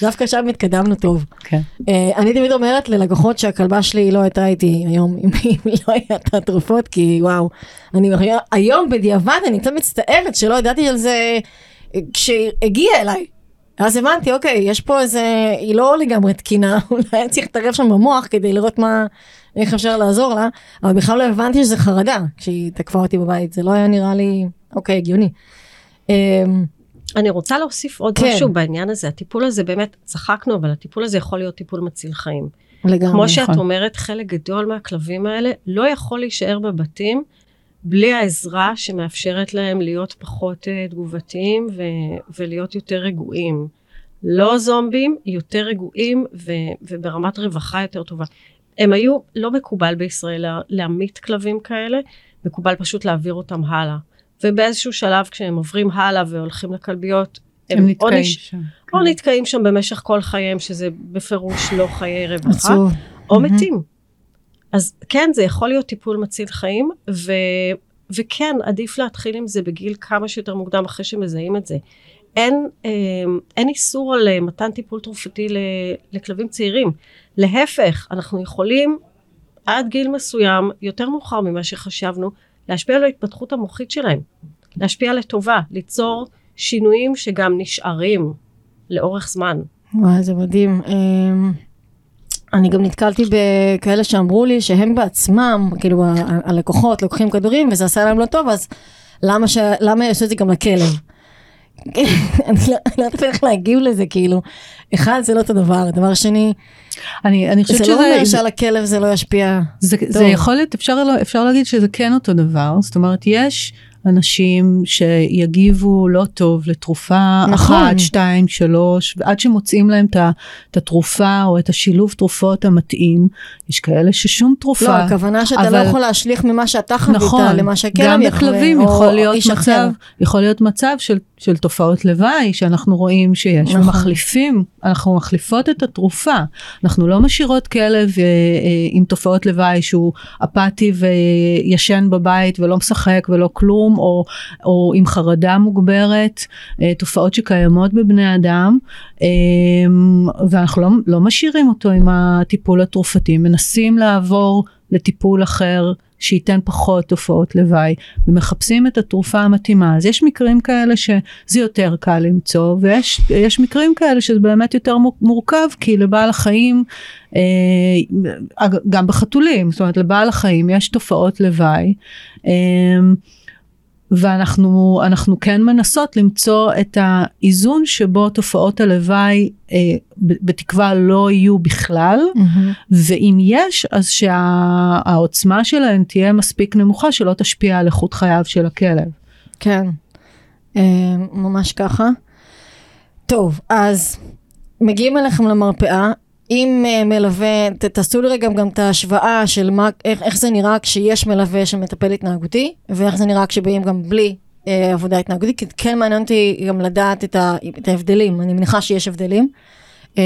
דווקא שם התקדמנו טוב. כן. אה, אני תמיד אומרת ללקוחות שהכלבה שלי לא הייתה איתי היום, אם לא הייתה תרופות, כי וואו, אני היום בדיעבד אני קצת מצטערת שלא ידעתי על זה אה, כשהגיע אליי. אז הבנתי, אוקיי, יש פה איזה, היא לא לגמרי תקינה, אולי צריך להתערב שם במוח כדי לראות מה, איך אפשר לעזור לה, אבל בכלל לא הבנתי שזה חרדה כשהיא תקפה אותי בבית, זה לא היה נראה לי, אוקיי, הגיוני. אמ, אני רוצה להוסיף עוד כן. משהו בעניין הזה. הטיפול הזה באמת, צחקנו, אבל הטיפול הזה יכול להיות טיפול מציל חיים. לגמרי. כמו שאת נכון. אומרת, חלק גדול מהכלבים האלה לא יכול להישאר בבתים בלי העזרה שמאפשרת להם להיות פחות uh, תגובתיים ו- ולהיות יותר רגועים. לא זומבים, יותר רגועים ו- וברמת רווחה יותר טובה. הם היו, לא מקובל בישראל לה- להמית כלבים כאלה, מקובל פשוט להעביר אותם הלאה. ובאיזשהו שלב כשהם עוברים הלאה והולכים לכלביות, הם או נתקעים נש- שם. או כן. נתקעים שם במשך כל חייהם, שזה בפירוש לא חיי רווחה. עצוב. או מהמם. מתים. אז כן, זה יכול להיות טיפול מציל חיים, ו, וכן, עדיף להתחיל עם זה בגיל כמה שיותר מוקדם אחרי שמזהים את זה. אין, אה, אין איסור על אה, מתן טיפול תרופתי לכלבים צעירים. להפך, אנחנו יכולים עד גיל מסוים, יותר מאוחר ממה שחשבנו, להשפיע על ההתפתחות המוחית שלהם. להשפיע לטובה, ליצור שינויים שגם נשארים לאורך זמן. וואי, זה מדהים. אני גם נתקלתי בכאלה שאמרו לי שהם בעצמם, כאילו ה- הלקוחות לוקחים כדורים וזה עשה להם לא טוב, אז למה, ש... למה יעשו את זה גם לכלב? אני לא אני לא יודעת איך להגיב לזה, כאילו, אחד זה לא אותו דבר, דבר שני, אני אני חושבת זה לא אומר שזה... שעל הכלב זה לא ישפיע. זה, זה יכול להיות, אפשר, לא, אפשר להגיד שזה כן אותו דבר, זאת אומרת, יש אנשים שיגיבו לא טוב לתרופה נכון. אחת, שתיים, שלוש, ועד שמוצאים להם את התרופה או את השילוב תרופות המתאים, יש כאלה ששום תרופה, לא, הכוונה שאתה לא אבל- יכול להשליך ממה שאתה חווית נכון, למה שהכלב גם יחווה, בכלבים או יכול להיות איש אחר. מצב, יכול להיות מצב של, של תופעות לוואי שאנחנו רואים שיש, נכון. ומחליפים, אנחנו מחליפות את התרופה, אנחנו לא משאירות כלב אה, אה, עם תופעות לוואי שהוא אפאתי וישן בבית ולא משחק ולא כלום, או, או עם חרדה מוגברת, אה, תופעות שקיימות בבני אדם, אה, ואנחנו לא, לא משאירים אותו עם הטיפול התרופתי, מנסים לעבור לטיפול אחר. שייתן פחות תופעות לוואי ומחפשים את התרופה המתאימה. אז יש מקרים כאלה שזה יותר קל למצוא ויש יש מקרים כאלה שזה באמת יותר מור- מורכב כי לבעל החיים אה, גם בחתולים זאת אומרת לבעל החיים יש תופעות לוואי אה, ואנחנו אנחנו כן מנסות למצוא את האיזון שבו תופעות הלוואי אה, בתקווה לא יהיו בכלל מהמם. ואם יש, אז שהעוצמה שלהן תהיה מספיק נמוכה שלא תשפיע על איכות חייו של הכלב. כן. אה, ממש ככה. טוב, אז מגיעים אליכם למרפאה, אם uh, מלווה, ת, תעשו לי רגע גם את ההשוואה של מה, איך, איך זה נראה כשיש מלווה שמטפל התנהגותי, ואיך זה נראה כשבאים גם בלי uh, עבודה התנהגותית, כי כן מעניין אותי גם לדעת את, ה, את ההבדלים, אני מניחה שיש הבדלים. Uh,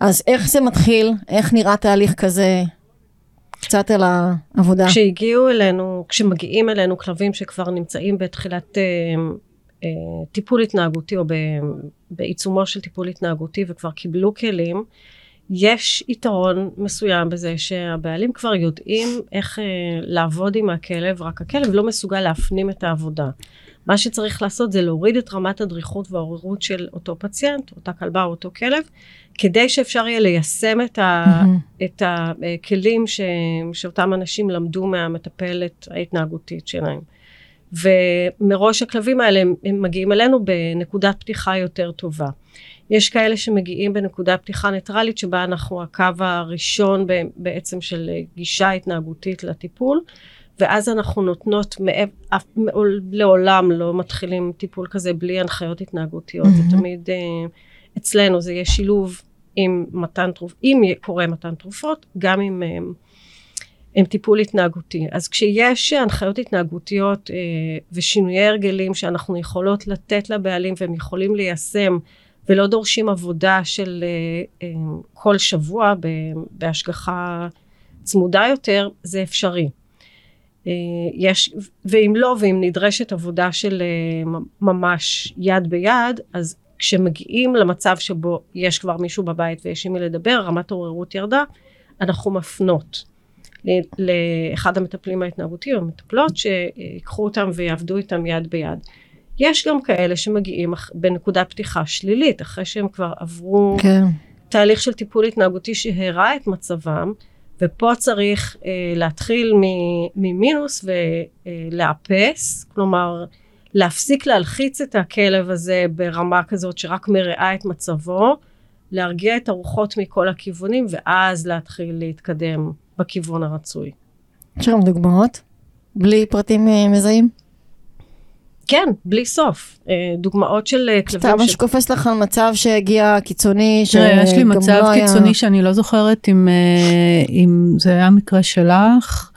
אז איך זה מתחיל, איך נראה תהליך כזה, קצת על העבודה. כשהגיעו אלינו, כשמגיעים אלינו כלבים שכבר נמצאים בתחילת... אה, טיפול התנהגותי או בעיצומו של טיפול התנהגותי וכבר קיבלו כלים, יש יתרון מסוים בזה שהבעלים כבר יודעים איך אה, לעבוד עם הכלב, רק הכלב לא מסוגל להפנים את העבודה. מה שצריך לעשות זה להוריד את רמת הדריכות והעוררות של אותו פציינט, אותה כלבה או אותו כלב, כדי שאפשר יהיה ליישם את, ה, mm-hmm. את הכלים ש, שאותם אנשים למדו מהמטפלת ההתנהגותית שלהם. ומראש הכלבים האלה הם, הם מגיעים אלינו בנקודת פתיחה יותר טובה. יש כאלה שמגיעים בנקודת פתיחה ניטרלית שבה אנחנו הקו הראשון בעצם של גישה התנהגותית לטיפול ואז אנחנו נותנות אף, לעולם לא מתחילים טיפול כזה בלי הנחיות התנהגותיות mm-hmm. זה תמיד אה, אצלנו זה יהיה שילוב עם מתן תרופות אם קורה מתן תרופות גם עם הם טיפול התנהגותי. אז כשיש הנחיות התנהגותיות אה, ושינויי הרגלים שאנחנו יכולות לתת לבעלים והם יכולים ליישם ולא דורשים עבודה של אה, אה, כל שבוע בהשגחה צמודה יותר, זה אפשרי. אה, יש, ואם לא, ואם נדרשת עבודה של אה, ממש יד ביד, אז כשמגיעים למצב שבו יש כבר מישהו בבית ויש עם מי לדבר, רמת עוררות ירדה, אנחנו מפנות. לאחד המטפלים ההתנהגותיים, המטפלות, שיקחו אותם ויעבדו איתם יד ביד. יש גם כאלה שמגיעים בנקודה פתיחה שלילית, אחרי שהם כבר עברו כן. תהליך של טיפול התנהגותי שהרע את מצבם, ופה צריך אה, להתחיל ממינוס ולאפס, כלומר להפסיק להלחיץ את הכלב הזה ברמה כזאת שרק מרעה את מצבו, להרגיע את הרוחות מכל הכיוונים ואז להתחיל להתקדם בכיוון הרצוי. יש לכם דוגמאות? בלי פרטים אה, מזהים? כן, בלי סוף. אה, דוגמאות של אה, כלבים. סתם, מה שקופץ לך על מצב שהגיע קיצוני, שגם לא היה... יש לי מצב קיצוני שאני לא זוכרת אם, אם זה היה מקרה שלך.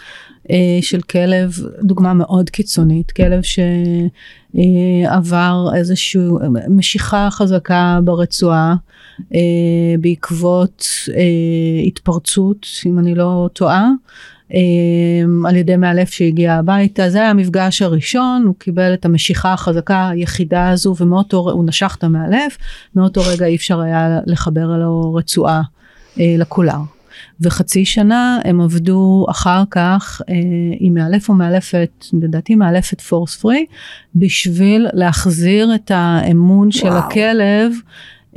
של כלב, דוגמה מאוד קיצונית, כלב שעבר איזושהי משיכה חזקה ברצועה בעקבות התפרצות, אם אני לא טועה. על ידי מאלף שהגיע הביתה, זה היה המפגש הראשון, הוא קיבל את המשיכה החזקה היחידה הזו ומאותו, הוא נשך את המאלף, מאותו רגע אי אפשר היה לחבר לו רצועה לקולר. וחצי שנה הם עבדו אחר כך אה, עם מאלף או מאלפת, לדעתי מאלפת פורס פרי, בשביל להחזיר את האמון של וואו. הכלב.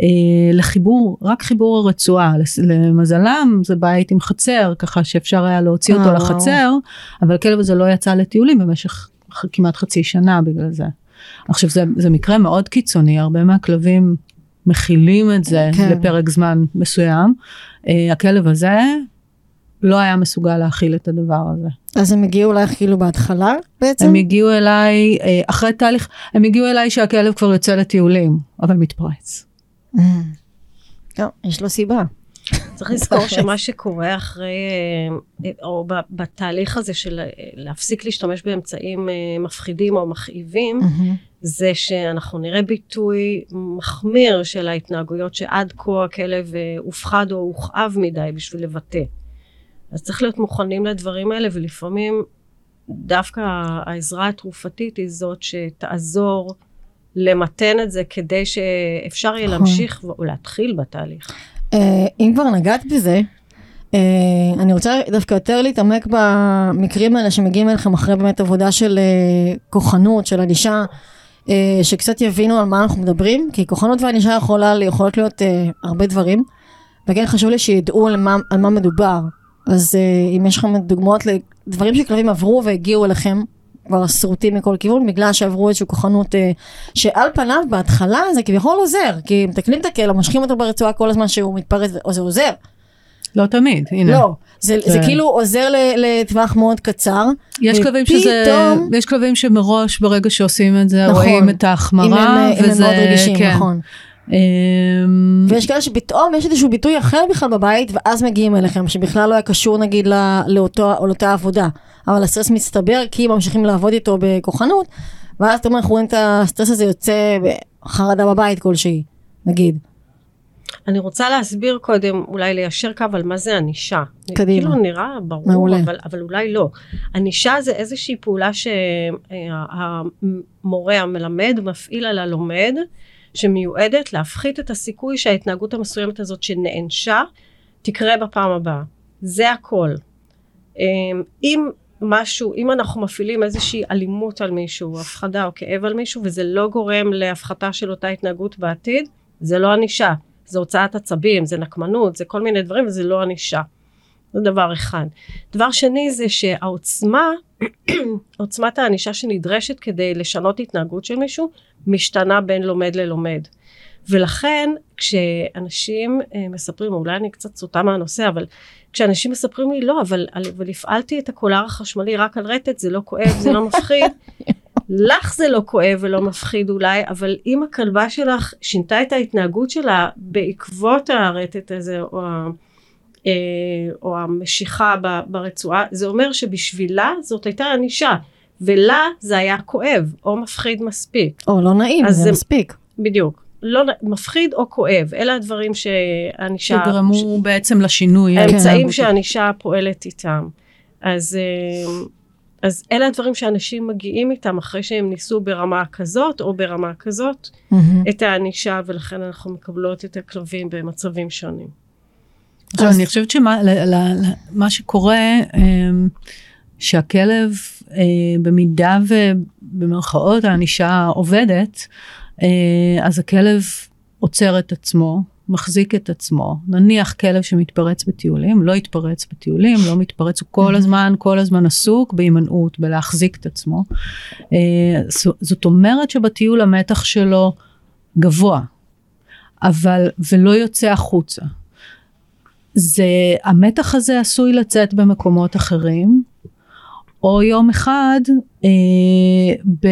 אה, לחיבור, רק חיבור הרצועה, למזלם זה בית עם חצר, ככה שאפשר היה להוציא אותו אה, לחצר, אבל הכלב הזה לא יצא לטיולים במשך כמעט חצי שנה בגלל זה. עכשיו זה, זה מקרה מאוד קיצוני, הרבה מהכלבים מכילים את זה כן. לפרק זמן מסוים. Uh, הכלב הזה לא היה מסוגל להכיל את הדבר הזה. אז הם הגיעו אלייך כאילו בהתחלה בעצם? הם הגיעו אליי, uh, אחרי תהליך, הם הגיעו אליי שהכלב כבר יוצא לטיולים, אבל מתפרץ. Mm. לא, יש לו סיבה. צריך לזכור שמה שקורה אחרי, אה, או בתהליך הזה של להפסיק להשתמש באמצעים מפחידים או מכאיבים, mm-hmm. זה שאנחנו נראה ביטוי מחמיר של ההתנהגויות שעד כה הכלב אה, הופחד או הוכאב מדי בשביל לבטא. אז צריך להיות מוכנים לדברים האלה ולפעמים דווקא העזרה התרופתית היא זאת שתעזור למתן את זה כדי שאפשר יהיה נכון. להמשיך ולהתחיל בתהליך. אה, אם כבר נגעת בזה, אה, אני רוצה דווקא יותר להתעמק במקרים האלה שמגיעים אליכם אחרי באמת עבודה של כוחנות, של ענישה. אה, שקצת יבינו על מה אנחנו מדברים, כי כוחנות וענישה יכולה, יכולות להיות אה, הרבה דברים, וכן חשוב לי שידעו על מה, על מה מדובר. אז אה, אם יש לכם דוגמאות לדברים שכלבים עברו והגיעו אליכם, כבר שרוטים מכל כיוון, בגלל שעברו איזושהי כוחנות אה, שעל פניו בהתחלה זה כביכול עוזר, כי מתקנים את הכלא, מושכים אותו ברצועה כל הזמן שהוא מתפרץ, או זה עוזר. לא תמיד, הנה. לא, זה, זה כן. כאילו עוזר לטווח מאוד קצר. יש כלבים שזה, ופתאום- יש כלבים שמראש ברגע שעושים את זה נכון. רואים את אם ההחמרה, הם, אם הם וזה, מאוד רגישים, כן. נכון. אמ, ויש כאלה שפתאום יש איזשהו ביטוי אחר בכלל בבית, ואז מגיעים אליכם, שבכלל לא היה קשור נגיד לא, לאותו, או לאותה עבודה. אבל הסטרס מצטבר כי ממשיכים לעבוד איתו בכוחנות, ואז אתה אומר, אנחנו רואים את הסטרס הזה יוצא בחרדה בבית כלשהי, נגיד. אני רוצה להסביר קודם, אולי ליישר קו על מה זה ענישה. קדימה. כאילו נראה ברור, מעולה. אבל, אבל אולי לא. ענישה זה איזושהי פעולה שהמורה המלמד מפעיל על הלומד, שמיועדת להפחית את הסיכוי שההתנהגות המסוימת הזאת שנענשה, תקרה בפעם הבאה. זה הכל. אמ, אם משהו, אם אנחנו מפעילים איזושהי אלימות על מישהו, הפחדה או כאב על מישהו, וזה לא גורם להפחתה של אותה התנהגות בעתיד, זה לא ענישה. זה הוצאת עצבים, זה נקמנות, זה כל מיני דברים, וזה לא ענישה. זה דבר אחד. דבר שני זה שהעוצמה, עוצמת הענישה שנדרשת כדי לשנות התנהגות של מישהו, משתנה בין לומד ללומד. ולכן כשאנשים אה, מספרים, אולי אני קצת סוטה מהנושא, אבל כשאנשים מספרים לי, לא, אבל, אבל הפעלתי את הקולר החשמלי רק על רטט, זה לא כואב, זה לא מפחיד. לך זה לא כואב ולא מפחיד אולי, אבל אם הכלבה שלך שינתה את ההתנהגות שלה בעקבות הרטט הזה, או, אה, או המשיכה ב- ברצועה, זה אומר שבשבילה זאת הייתה ענישה, ולה זה היה כואב, או מפחיד מספיק. או לא נעים, זה זה- מספיק. בדיוק. לא, מפחיד או כואב, אלה הדברים שהענישה... שגרמו בעצם לשינוי. כן. האמצעים ההתנהגותי. שהענישה פועלת איתם. אז, אה, אז אלה הדברים שאנשים מגיעים איתם אחרי שהם ניסו ברמה כזאת או ברמה כזאת מהמם. את הענישה ולכן אנחנו מקבלות את הכלבים במצבים שונים. זהו, אני חושבת שמה שקורה, אמ, שהכלב, אה, במידה ובמרכאות הענישה עובדת, אז הכלב עוצר את עצמו, מחזיק את עצמו. נניח כלב שמתפרץ בטיולים, לא יתפרץ בטיולים, לא מתפרץ, הוא כל הזמן, כל הזמן עסוק בהימנעות, בלהחזיק את עצמו. אה, זאת אומרת שבטיול המתח שלו גבוה, אבל, ולא יוצא החוצה. זה, המתח הזה עשוי לצאת במקומות אחרים, או יום אחד, אה, ב,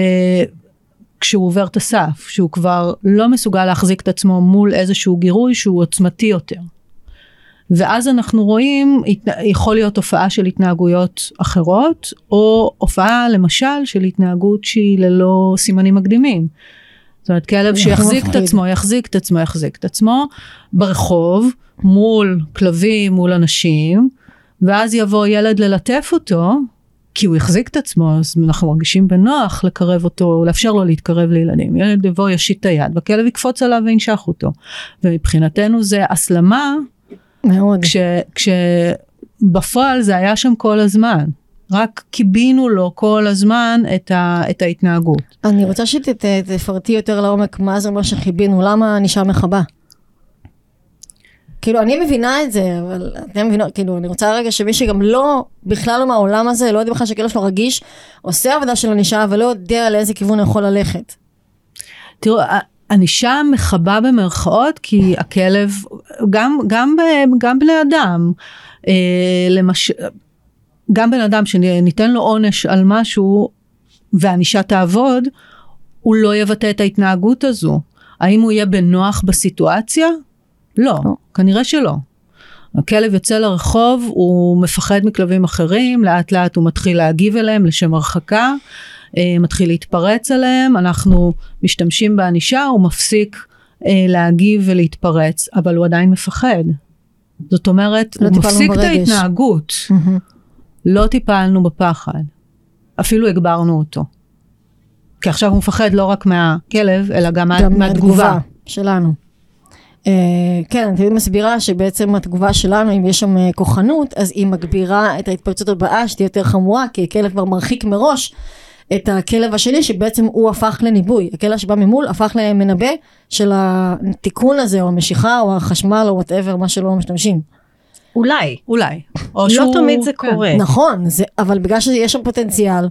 כשהוא עובר את הסף, שהוא כבר לא מסוגל להחזיק את עצמו מול איזשהו גירוי שהוא עוצמתי יותר. ואז אנחנו רואים, יכול להיות הופעה של התנהגויות אחרות, או הופעה למשל של התנהגות שהיא ללא סימנים מקדימים. זאת אומרת, כלב שיחזיק את. עצמו, יחזיק את עצמו, יחזיק את עצמו, ברחוב, מול כלבים, מול אנשים, ואז יבוא ילד ללטף אותו, כי הוא החזיק את עצמו, אז אנחנו מרגישים בנוח לקרב אותו, לאפשר לו להתקרב לילדים. ילד יבוא, יושיט את היד, והכלב יקפוץ עליו וינשך אותו. ומבחינתנו זה הסלמה, מאוד. כש, כשבפועל זה היה שם כל הזמן. רק קיבינו לו כל הזמן את, ה, את ההתנהגות. אני רוצה שתפרטי יותר לעומק מה זה אומר שחיבינו, למה נשאר מחבה? כאילו אני מבינה את זה, אבל אתם מבינות, כאילו אני רוצה רגע שמי שגם לא, בכלל לא מהעולם הזה, לא יודע בכלל שכלב שלו רגיש, עושה עבודה של ענישה ולא יודע לאיזה כיוון הוא יכול ללכת. תראו, ענישה מכבה במרכאות, כי הכלב, גם, גם, גם בני אדם, אה, למש... גם בן אדם שניתן לו עונש על משהו והענישה תעבוד, הוא לא יבטא את ההתנהגות הזו. האם הוא יהיה בנוח בסיטואציה? לא, לא. כנראה שלא. הכלב יוצא לרחוב, הוא מפחד מכלבים אחרים, לאט לאט הוא מתחיל להגיב אליהם לשם הרחקה, אה, מתחיל להתפרץ עליהם, אנחנו משתמשים בענישה, הוא מפסיק אה, להגיב ולהתפרץ, אבל הוא עדיין מפחד. זאת אומרת, לא הוא מפסיק את ברגש. ההתנהגות, לא טיפלנו בפחד, אפילו הגברנו אותו. כי עכשיו הוא מפחד לא רק מהכלב, אלא גם, מה- גם מהתגובה. שלנו. Uh, כן, אני תמיד מסבירה שבעצם התגובה שלנו, אם יש שם uh, כוחנות, אז היא מגבירה את ההתפרצות הבאה שתהיה יותר חמורה, כי הכלב כבר מרחיק מראש את הכלב השני, שבעצם הוא הפך לניבוי. הכלב שבא ממול הפך למנבא של התיקון הזה, או המשיכה, או החשמל, או וואטאבר, מה שלא משתמשים. אולי. אולי. או לא שהוא- תמיד זה כן. קורה. נכון, זה, אבל בגלל שיש שם פוטנציאל,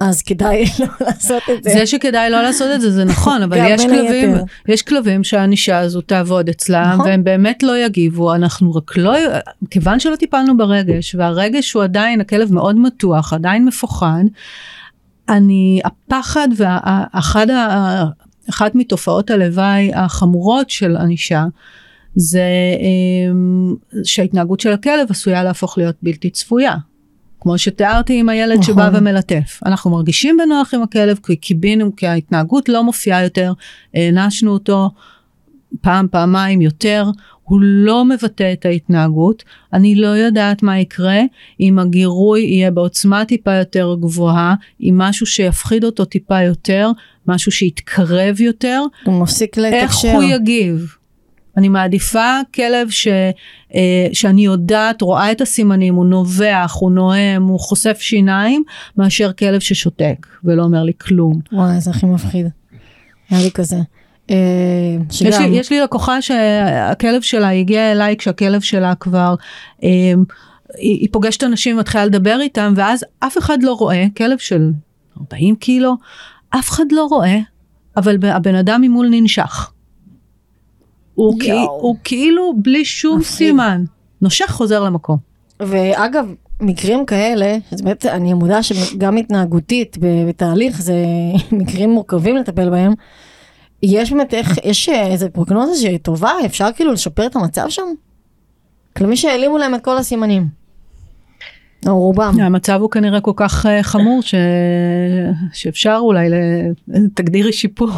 אז כדאי לא לעשות את זה. זה שכדאי לא לעשות את זה זה נכון אבל יש כלבים היתר. יש כלבים שהענישה הזו תעבוד אצלם נכון. והם באמת לא יגיבו אנחנו רק לא כיוון שלא טיפלנו ברגש והרגש הוא עדיין הכלב מאוד מתוח עדיין מפוחד אני הפחד ואחד אחת מתופעות הלוואי החמורות של ענישה זה אמ, שההתנהגות של הכלב עשויה להפוך להיות בלתי צפויה. כמו שתיארתי עם הילד נכון. שבא ומלטף. אנחנו מרגישים בנוח עם הכלב כי קיבינו, כי ההתנהגות לא מופיעה יותר, הענשנו אותו פעם, פעמיים יותר, הוא לא מבטא את ההתנהגות. אני לא יודעת מה יקרה אם הגירוי יהיה בעוצמה טיפה יותר גבוהה, עם משהו שיפחיד אותו טיפה יותר, משהו שיתקרב יותר, הוא מפסיק לתקשר. איך הוא יגיב. אני מעדיפה כלב ש, אה, שאני יודעת, רואה את הסימנים, הוא נובח, הוא נואם, הוא חושף שיניים, מאשר כלב ששותק ולא אומר לי כלום. וואי, זה הכי מפחיד. היה לי כזה. אה, יש לי, שגם, יש לי לקוחה שהכלב שלה הגיע אליי כשהכלב שלה כבר, אה, היא, היא פוגשת אנשים ומתחילה לדבר איתם, ואז אף אחד לא רואה, כלב של 40 קילו, אף אחד לא רואה, אבל הבן אדם ממול ננשך. הוא, כי, יואו. הוא כאילו בלי שום מפחיד. סימן, נושך חוזר למקום. ואגב, מקרים כאלה, אז באמת אני מודה שגם התנהגותית בתהליך זה מקרים מורכבים לטפל בהם. יש באמת איך, יש איזה פרוגנוזה שהיא טובה, אפשר כאילו לשפר את המצב שם? כלומר שהעלימו להם את כל הסימנים. או רובם. המצב הוא כנראה כל כך אה, חמור ש... שאפשר אולי לתגדירי שיפור.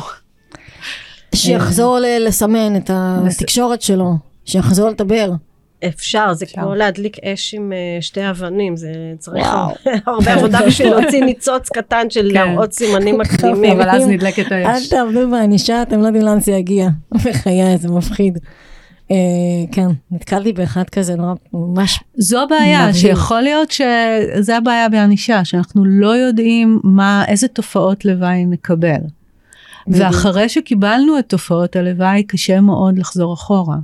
שיחזור ל- לסמן את התקשורת שלו, שיחזור לדבר. אפשר, זה אפשר. כמו להדליק אש עם אה, שתי אבנים, זה צריך. הרבה עבודה בשביל להוציא ניצוץ קטן של כן. להראות סימנים מקדימים. אבל אז נדלקת אל האש. תעבדו בענישה, אתם לא יודעים לאן זה יגיע. בחיי, זה מפחיד. אה, כן, נתקלתי באחד כזה נורא, ממש, זו הבעיה, מבהיל. שיכול להיות שזה הבעיה בענישה, שאנחנו לא יודעים מה, איזה תופעות לוואי נקבל. ואחרי שקיבלנו את תופעות הלוואי, קשה מאוד לחזור אחורה.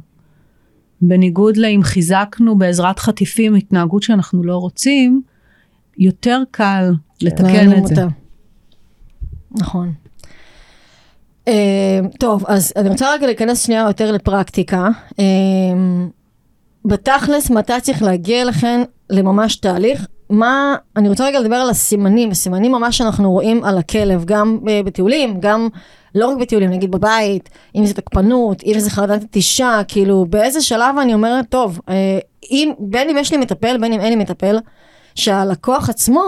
בניגוד לאם חיזקנו בעזרת חטיפים התנהגות שאנחנו לא רוצים, יותר קל לתקן להרים את זה. נכון. אה, טוב, אז אני רוצה רגע להיכנס שנייה יותר לפרקטיקה. אה, בתכלס, מתי צריך להגיע אליכם לממש תהליך? מה, אני רוצה רגע לדבר על הסימנים, הסימנים ממש שאנחנו רואים על הכלב, גם אה, בטיולים, גם לא רק בטיולים, נגיד בבית, אם זה תקפנות, אם זה חרדת נטישה, כאילו באיזה שלב אני אומרת, טוב, אה, אם, בין אם יש לי מטפל, בין אם אין לי מטפל, שהלקוח עצמו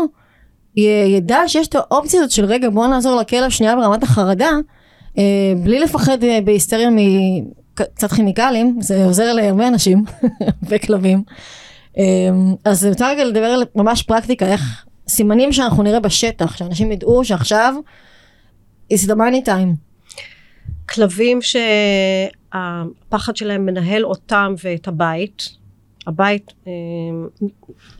י- ידע שיש את האופציה הזאת של רגע בוא נעזור לכלב שנייה ברמת החרדה, אה, בלי לפחד בהיסטריה מקצת כימיקלים, זה עוזר להרבה אנשים וכלבים. אה, אז אני רוצה רגע לדבר על ממש פרקטיקה, איך סימנים שאנחנו נראה בשטח, שאנשים ידעו שעכשיו is the money time. כלבים שהפחד שלהם מנהל אותם ואת הבית, הבית אה,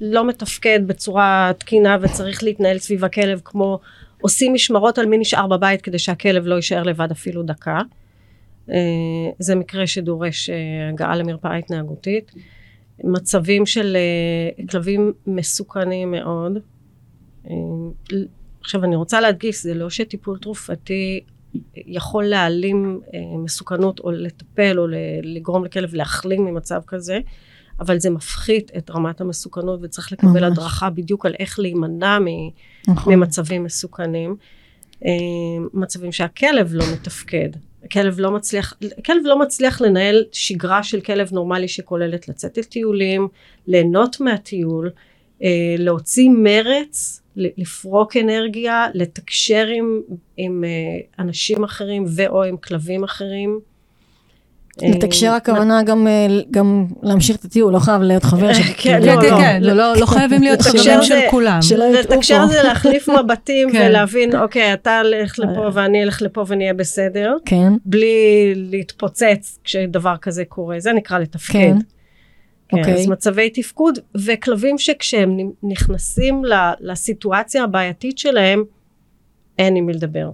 לא מתפקד בצורה תקינה וצריך להתנהל סביב הכלב כמו עושים משמרות על מי נשאר בבית כדי שהכלב לא יישאר לבד אפילו דקה. אה, זה מקרה שדורש אה, הגעה למרפאה התנהגותית. מצבים של אה, כלבים מסוכנים מאוד. אה, עכשיו אני רוצה להדגיש, זה לא שטיפול תרופתי יכול להעלים אה, מסוכנות או לטפל או לגרום לכלב להחלים ממצב כזה, אבל זה מפחית את רמת המסוכנות וצריך לקבל ממש. הדרכה בדיוק על איך להימנע נכון. ממצבים מסוכנים. מצבים שהכלב לא מתפקד. הכלב לא מצליח, כלב לא מצליח לנהל שגרה של כלב נורמלי שכוללת לצאת לטיולים, ליהנות מהטיול, אה, להוציא מרץ, לפרוק אנרגיה, לתקשר עם, עם אה, אנשים אחרים ו/או עם כלבים אחרים. אה, לתקשר הכוונה גם, אה, גם להמשיך את הטיול, לא חייב להיות חבר של... כן, כן, לא, כן, לא. כן, לא, לא, לא חייבים להיות חברים זה- של כולם. לתקשר. זה להחליף מבטים כן. ולהבין, אוקיי, אתה הולך לפה ואני אלך לפה ונהיה בסדר. כן, בלי להתפוצץ כשדבר כזה קורה, זה נקרא לתפקד. כן. כן, אוקיי. אז מצבי תפקוד, וכלבים שכשהם נכנסים לסיטואציה הבעייתית שלהם, אין עם מי לדבר.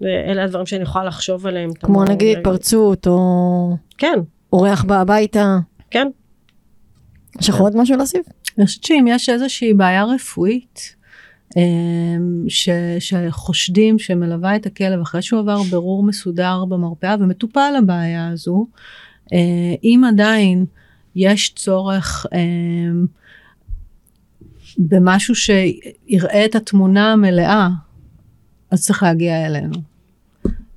ואלה הדברים שאני יכולה לחשוב עליהם. כמו. נגיד התפרצות, או כן, אורח בא הביתה. כן. יש לך עוד משהו להוסיף? אני חושבת שאם יש איזושהי בעיה רפואית, ש, שחושדים שמלווה את הכלב אחרי שהוא עבר ברור מסודר במרפאה ומטופל הבעיה הזו, אם עדיין יש צורך במשהו שיראה את התמונה המלאה, אז צריך להגיע אלינו.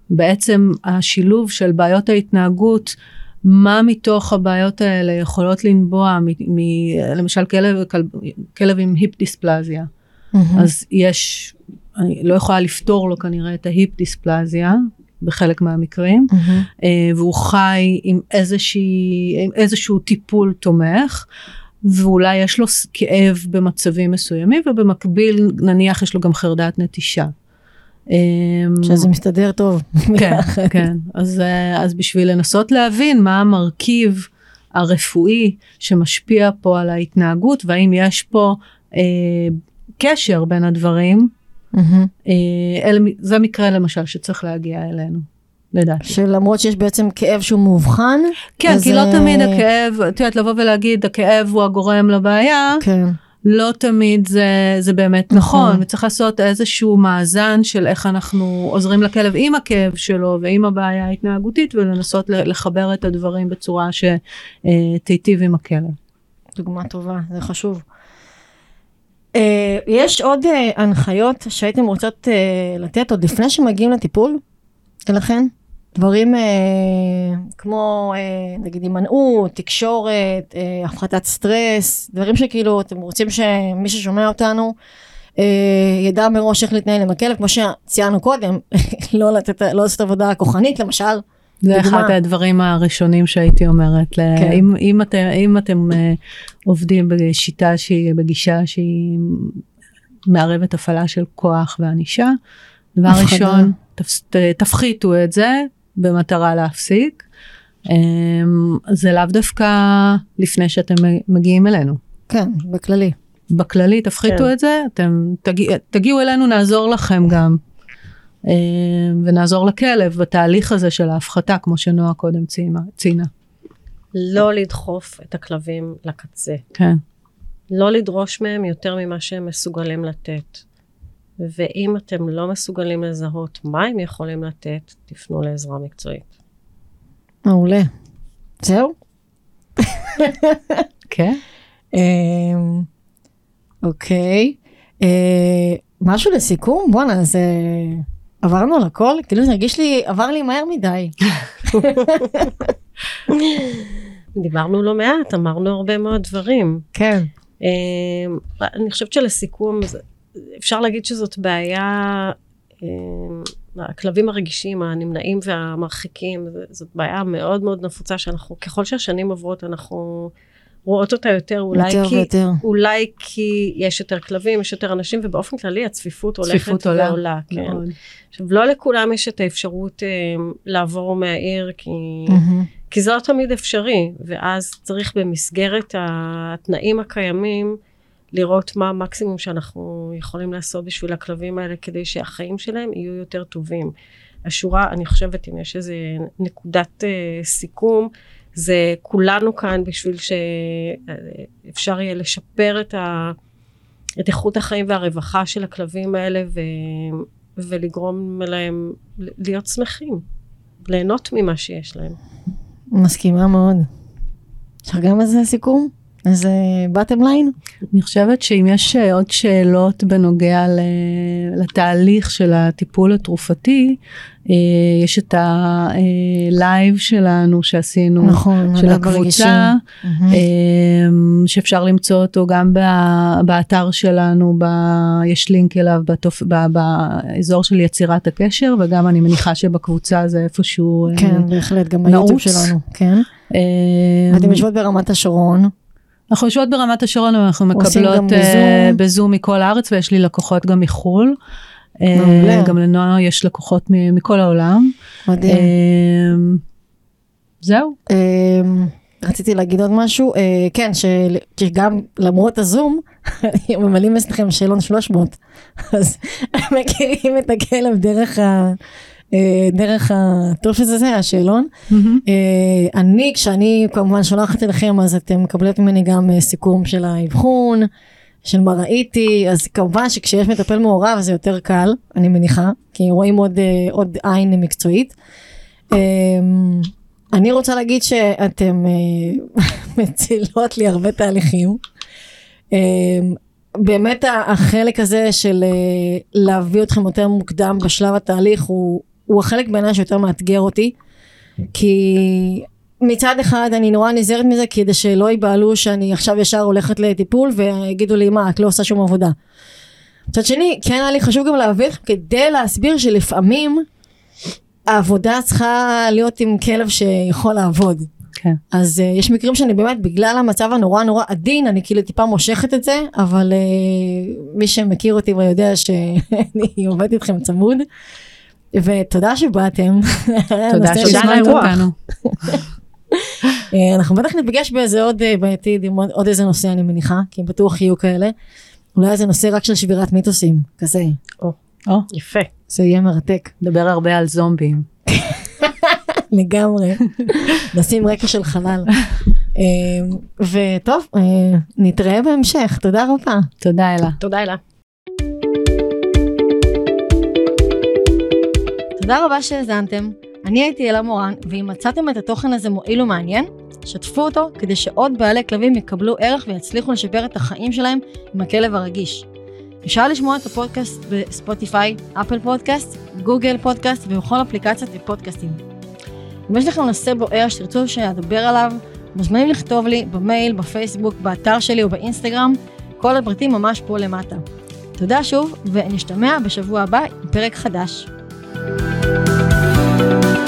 בעצם השילוב של בעיות ההתנהגות, מה מתוך הבעיות האלה יכולות לנבוע, מ, מ, למשל כלב, כלב, כלב עם היפ דיספלזיה, mm-hmm. אז יש, אני לא יכולה לפתור לו כנראה את ההיפ דיספלזיה, בחלק מהמקרים, mm-hmm. והוא חי עם, איזושהי, עם איזשהו טיפול תומך. ואולי יש לו כאב במצבים מסוימים ובמקביל נניח יש לו גם חרדת נטישה. אמ, שזה מסתדר טוב. כן, כן. אז, אה, אז בשביל לנסות להבין מה המרכיב הרפואי שמשפיע פה על ההתנהגות והאם יש פה אה, קשר בין הדברים, mm-hmm. אה, אל, זה מקרה למשל שצריך להגיע אלינו. לדעתי. שלמרות שיש בעצם כאב שהוא מאובחן. כן, כי לא תמיד הכאב, את יודעת, לבוא ולהגיד הכאב הוא הגורם לבעיה. כן. לא תמיד זה, זה באמת נכון. נכון, וצריך לעשות איזשהו מאזן של איך אנחנו עוזרים לכלב עם הכאב שלו ועם הבעיה ההתנהגותית ולנסות לחבר את הדברים בצורה שתיטיב עם הכלב. דוגמה טובה, זה חשוב. Uh, יש עוד uh, הנחיות שהייתם רוצות uh, לתת עוד לפני שמגיעים לטיפול אליכן? דברים אה, כמו אה, נגיד הימנעות, תקשורת, אה, הפחתת סטרס, דברים שכאילו אתם רוצים שמי ששומע אותנו אה, ידע מראש איך להתנהל עם הכלב, כמו שציינו קודם, לא, לתת, לא לעשות עבודה כוחנית למשל. זה דוגמה. אחד הדברים הראשונים שהייתי אומרת, כן. אם, אם אתם, אם אתם uh, עובדים בשיטה שהיא, בגישה שהיא מערבת הפעלה של כוח וענישה, דבר ראשון, תפחיתו את זה, במטרה להפסיק. אמ, זה לאו דווקא לפני שאתם מגיעים אלינו. כן, בכללי. בכללי תפחיתו כן. את זה, אתם תגיע, תגיעו אלינו, נעזור לכם גם. אמ, ונעזור לכלב בתהליך הזה של ההפחתה, כמו שנועה קודם ציינה. ציינה. לא לדחוף את הכלבים לקצה. כן. לא לדרוש מהם יותר ממה שהם מסוגלים לתת. ואם אתם לא מסוגלים לזהות מה הם יכולים לתת, תפנו לעזרה מקצועית. מעולה. זהו? כן. אמ, אוקיי. אה, משהו לסיכום? בואנה, אז עברנו על הכל? כאילו זה הרגיש לי, עבר לי מהר מדי. דיברנו לא מעט, אמרנו הרבה מאוד דברים. כן. אמ, אני חושבת שלסיכום, אפשר להגיד שזאת בעיה, אה, הכלבים הרגישים, הנמנעים והמרחיקים, זאת בעיה מאוד מאוד נפוצה שאנחנו, ככל שהשנים עוברות אנחנו רואות אותה יותר, אולי, יותר כי, ויותר. אולי כי יש יותר כלבים, יש יותר אנשים, ובאופן כללי הצפיפות הולכת עולה. ועולה. כן. עכשיו, לא לכולם יש את האפשרות אה, לעבור מהעיר, כי, mm-hmm. כי זה לא תמיד אפשרי, ואז צריך במסגרת התנאים הקיימים, לראות מה המקסימום שאנחנו יכולים לעשות בשביל הכלבים האלה כדי שהחיים שלהם יהיו יותר טובים. השורה, אני חושבת, אם יש איזה נקודת uh, סיכום, זה כולנו כאן בשביל שאפשר יהיה לשפר את, ה, את איכות החיים והרווחה של הכלבים האלה ו, ולגרום להם להיות שמחים, ליהנות ממה שיש להם. מסכימה מאוד. לך גם איזה סיכום? אז בטם ליין? אני חושבת שאם יש אה, עוד שאלות בנוגע לתהליך של הטיפול התרופתי, אה, יש את ה live שלנו שעשינו, נכון, של הקבוצה. שאפשר למצוא אותו גם באתר שלנו, ב, יש לינק אליו בטופ, ב, באזור של יצירת הקשר, וגם אני מניחה שבקבוצה זה איפשהו נעוץ. כן, בהחלט, גם ביוטיוב שלנו, כן. אתם יושבות ברמת השרון. אנחנו יושבות ברמת השרון, אנחנו מקבלות uh, בזום. בזום מכל הארץ, ויש לי לקוחות גם מחו"ל. Uh, גם לנועה יש לקוחות מכל העולם. מדהים. Uh, זהו. Uh, רציתי להגיד עוד משהו, uh, כן, שגם למרות הזום, ממלאים אצלכם שאלון 300, אז מכירים את הכלב דרך ה... אה, דרך הטופס הזה, השאלון. Mm-hmm. אני, כשאני כמובן שולחת אליכם, אז אתם מקבלות ממני גם אה, סיכום של האבחון, של מה ראיתי, אז כמובן שכשיש מטפל מעורב זה יותר קל, אני מניחה, כי רואים עוד, אה, עוד עין מקצועית. אני רוצה להגיד שאתם אה, מצילות לי הרבה תהליכים. אמ, באמת החלק הזה של אה, להביא אתכם יותר מוקדם בשלב התהליך הוא, הוא החלק בעיניי שיותר מאתגר אותי. כי מצד אחד אני נורא נזהרת מזה כדי שלא ייבהלו שאני עכשיו ישר הולכת לטיפול ויגידו לי מה את לא עושה שום עבודה. מצד שני כן היה לי חשוב גם להביא לכם כדי להסביר שלפעמים העבודה צריכה להיות עם כלב שיכול לעבוד. כן. אז uh, יש מקרים שאני באמת בגלל המצב הנורא נורא עדין אני כאילו טיפה מושכת את זה אבל uh, מי שמכיר אותי ויודע שאני עובדת איתכם צמוד ותודה שבאתם. תודה שהזמנת אותנו. אה, אנחנו בטח נפגש באיזה עוד בעתיד עם עוד איזה נושא אני מניחה כי בטוח יהיו כאלה. אולי איזה נושא רק של שבירת מיתוסים כזה. או, יפה. זה יהיה מרתק. נדבר הרבה על זומבים. לגמרי. נשים רקע של חלל. וטוב, נתראה בהמשך. תודה רבה. תודה אלה. תודה אלה. תודה רבה שהאזנתם. אני הייתי אלה מורן, ואם מצאתם את התוכן הזה מועיל ומעניין, שתפו אותו כדי שעוד בעלי כלבים יקבלו ערך ויצליחו לשפר את החיים שלהם עם הכלב הרגיש. אפשר לשמוע את הפודקאסט בספוטיפיי, אפל פודקאסט, גוגל פודקאסט ובכל אפליקציות ופודקאסטים. אם יש לכם נושא בוער שתרצו שאדבר עליו, מוזמנים לכתוב לי במייל, בפייסבוק, באתר שלי או באינסטגרם, כל הפרטים ממש פה למטה. תודה שוב, ונשתמע בשבוע הבא עם פרק חדש. thank you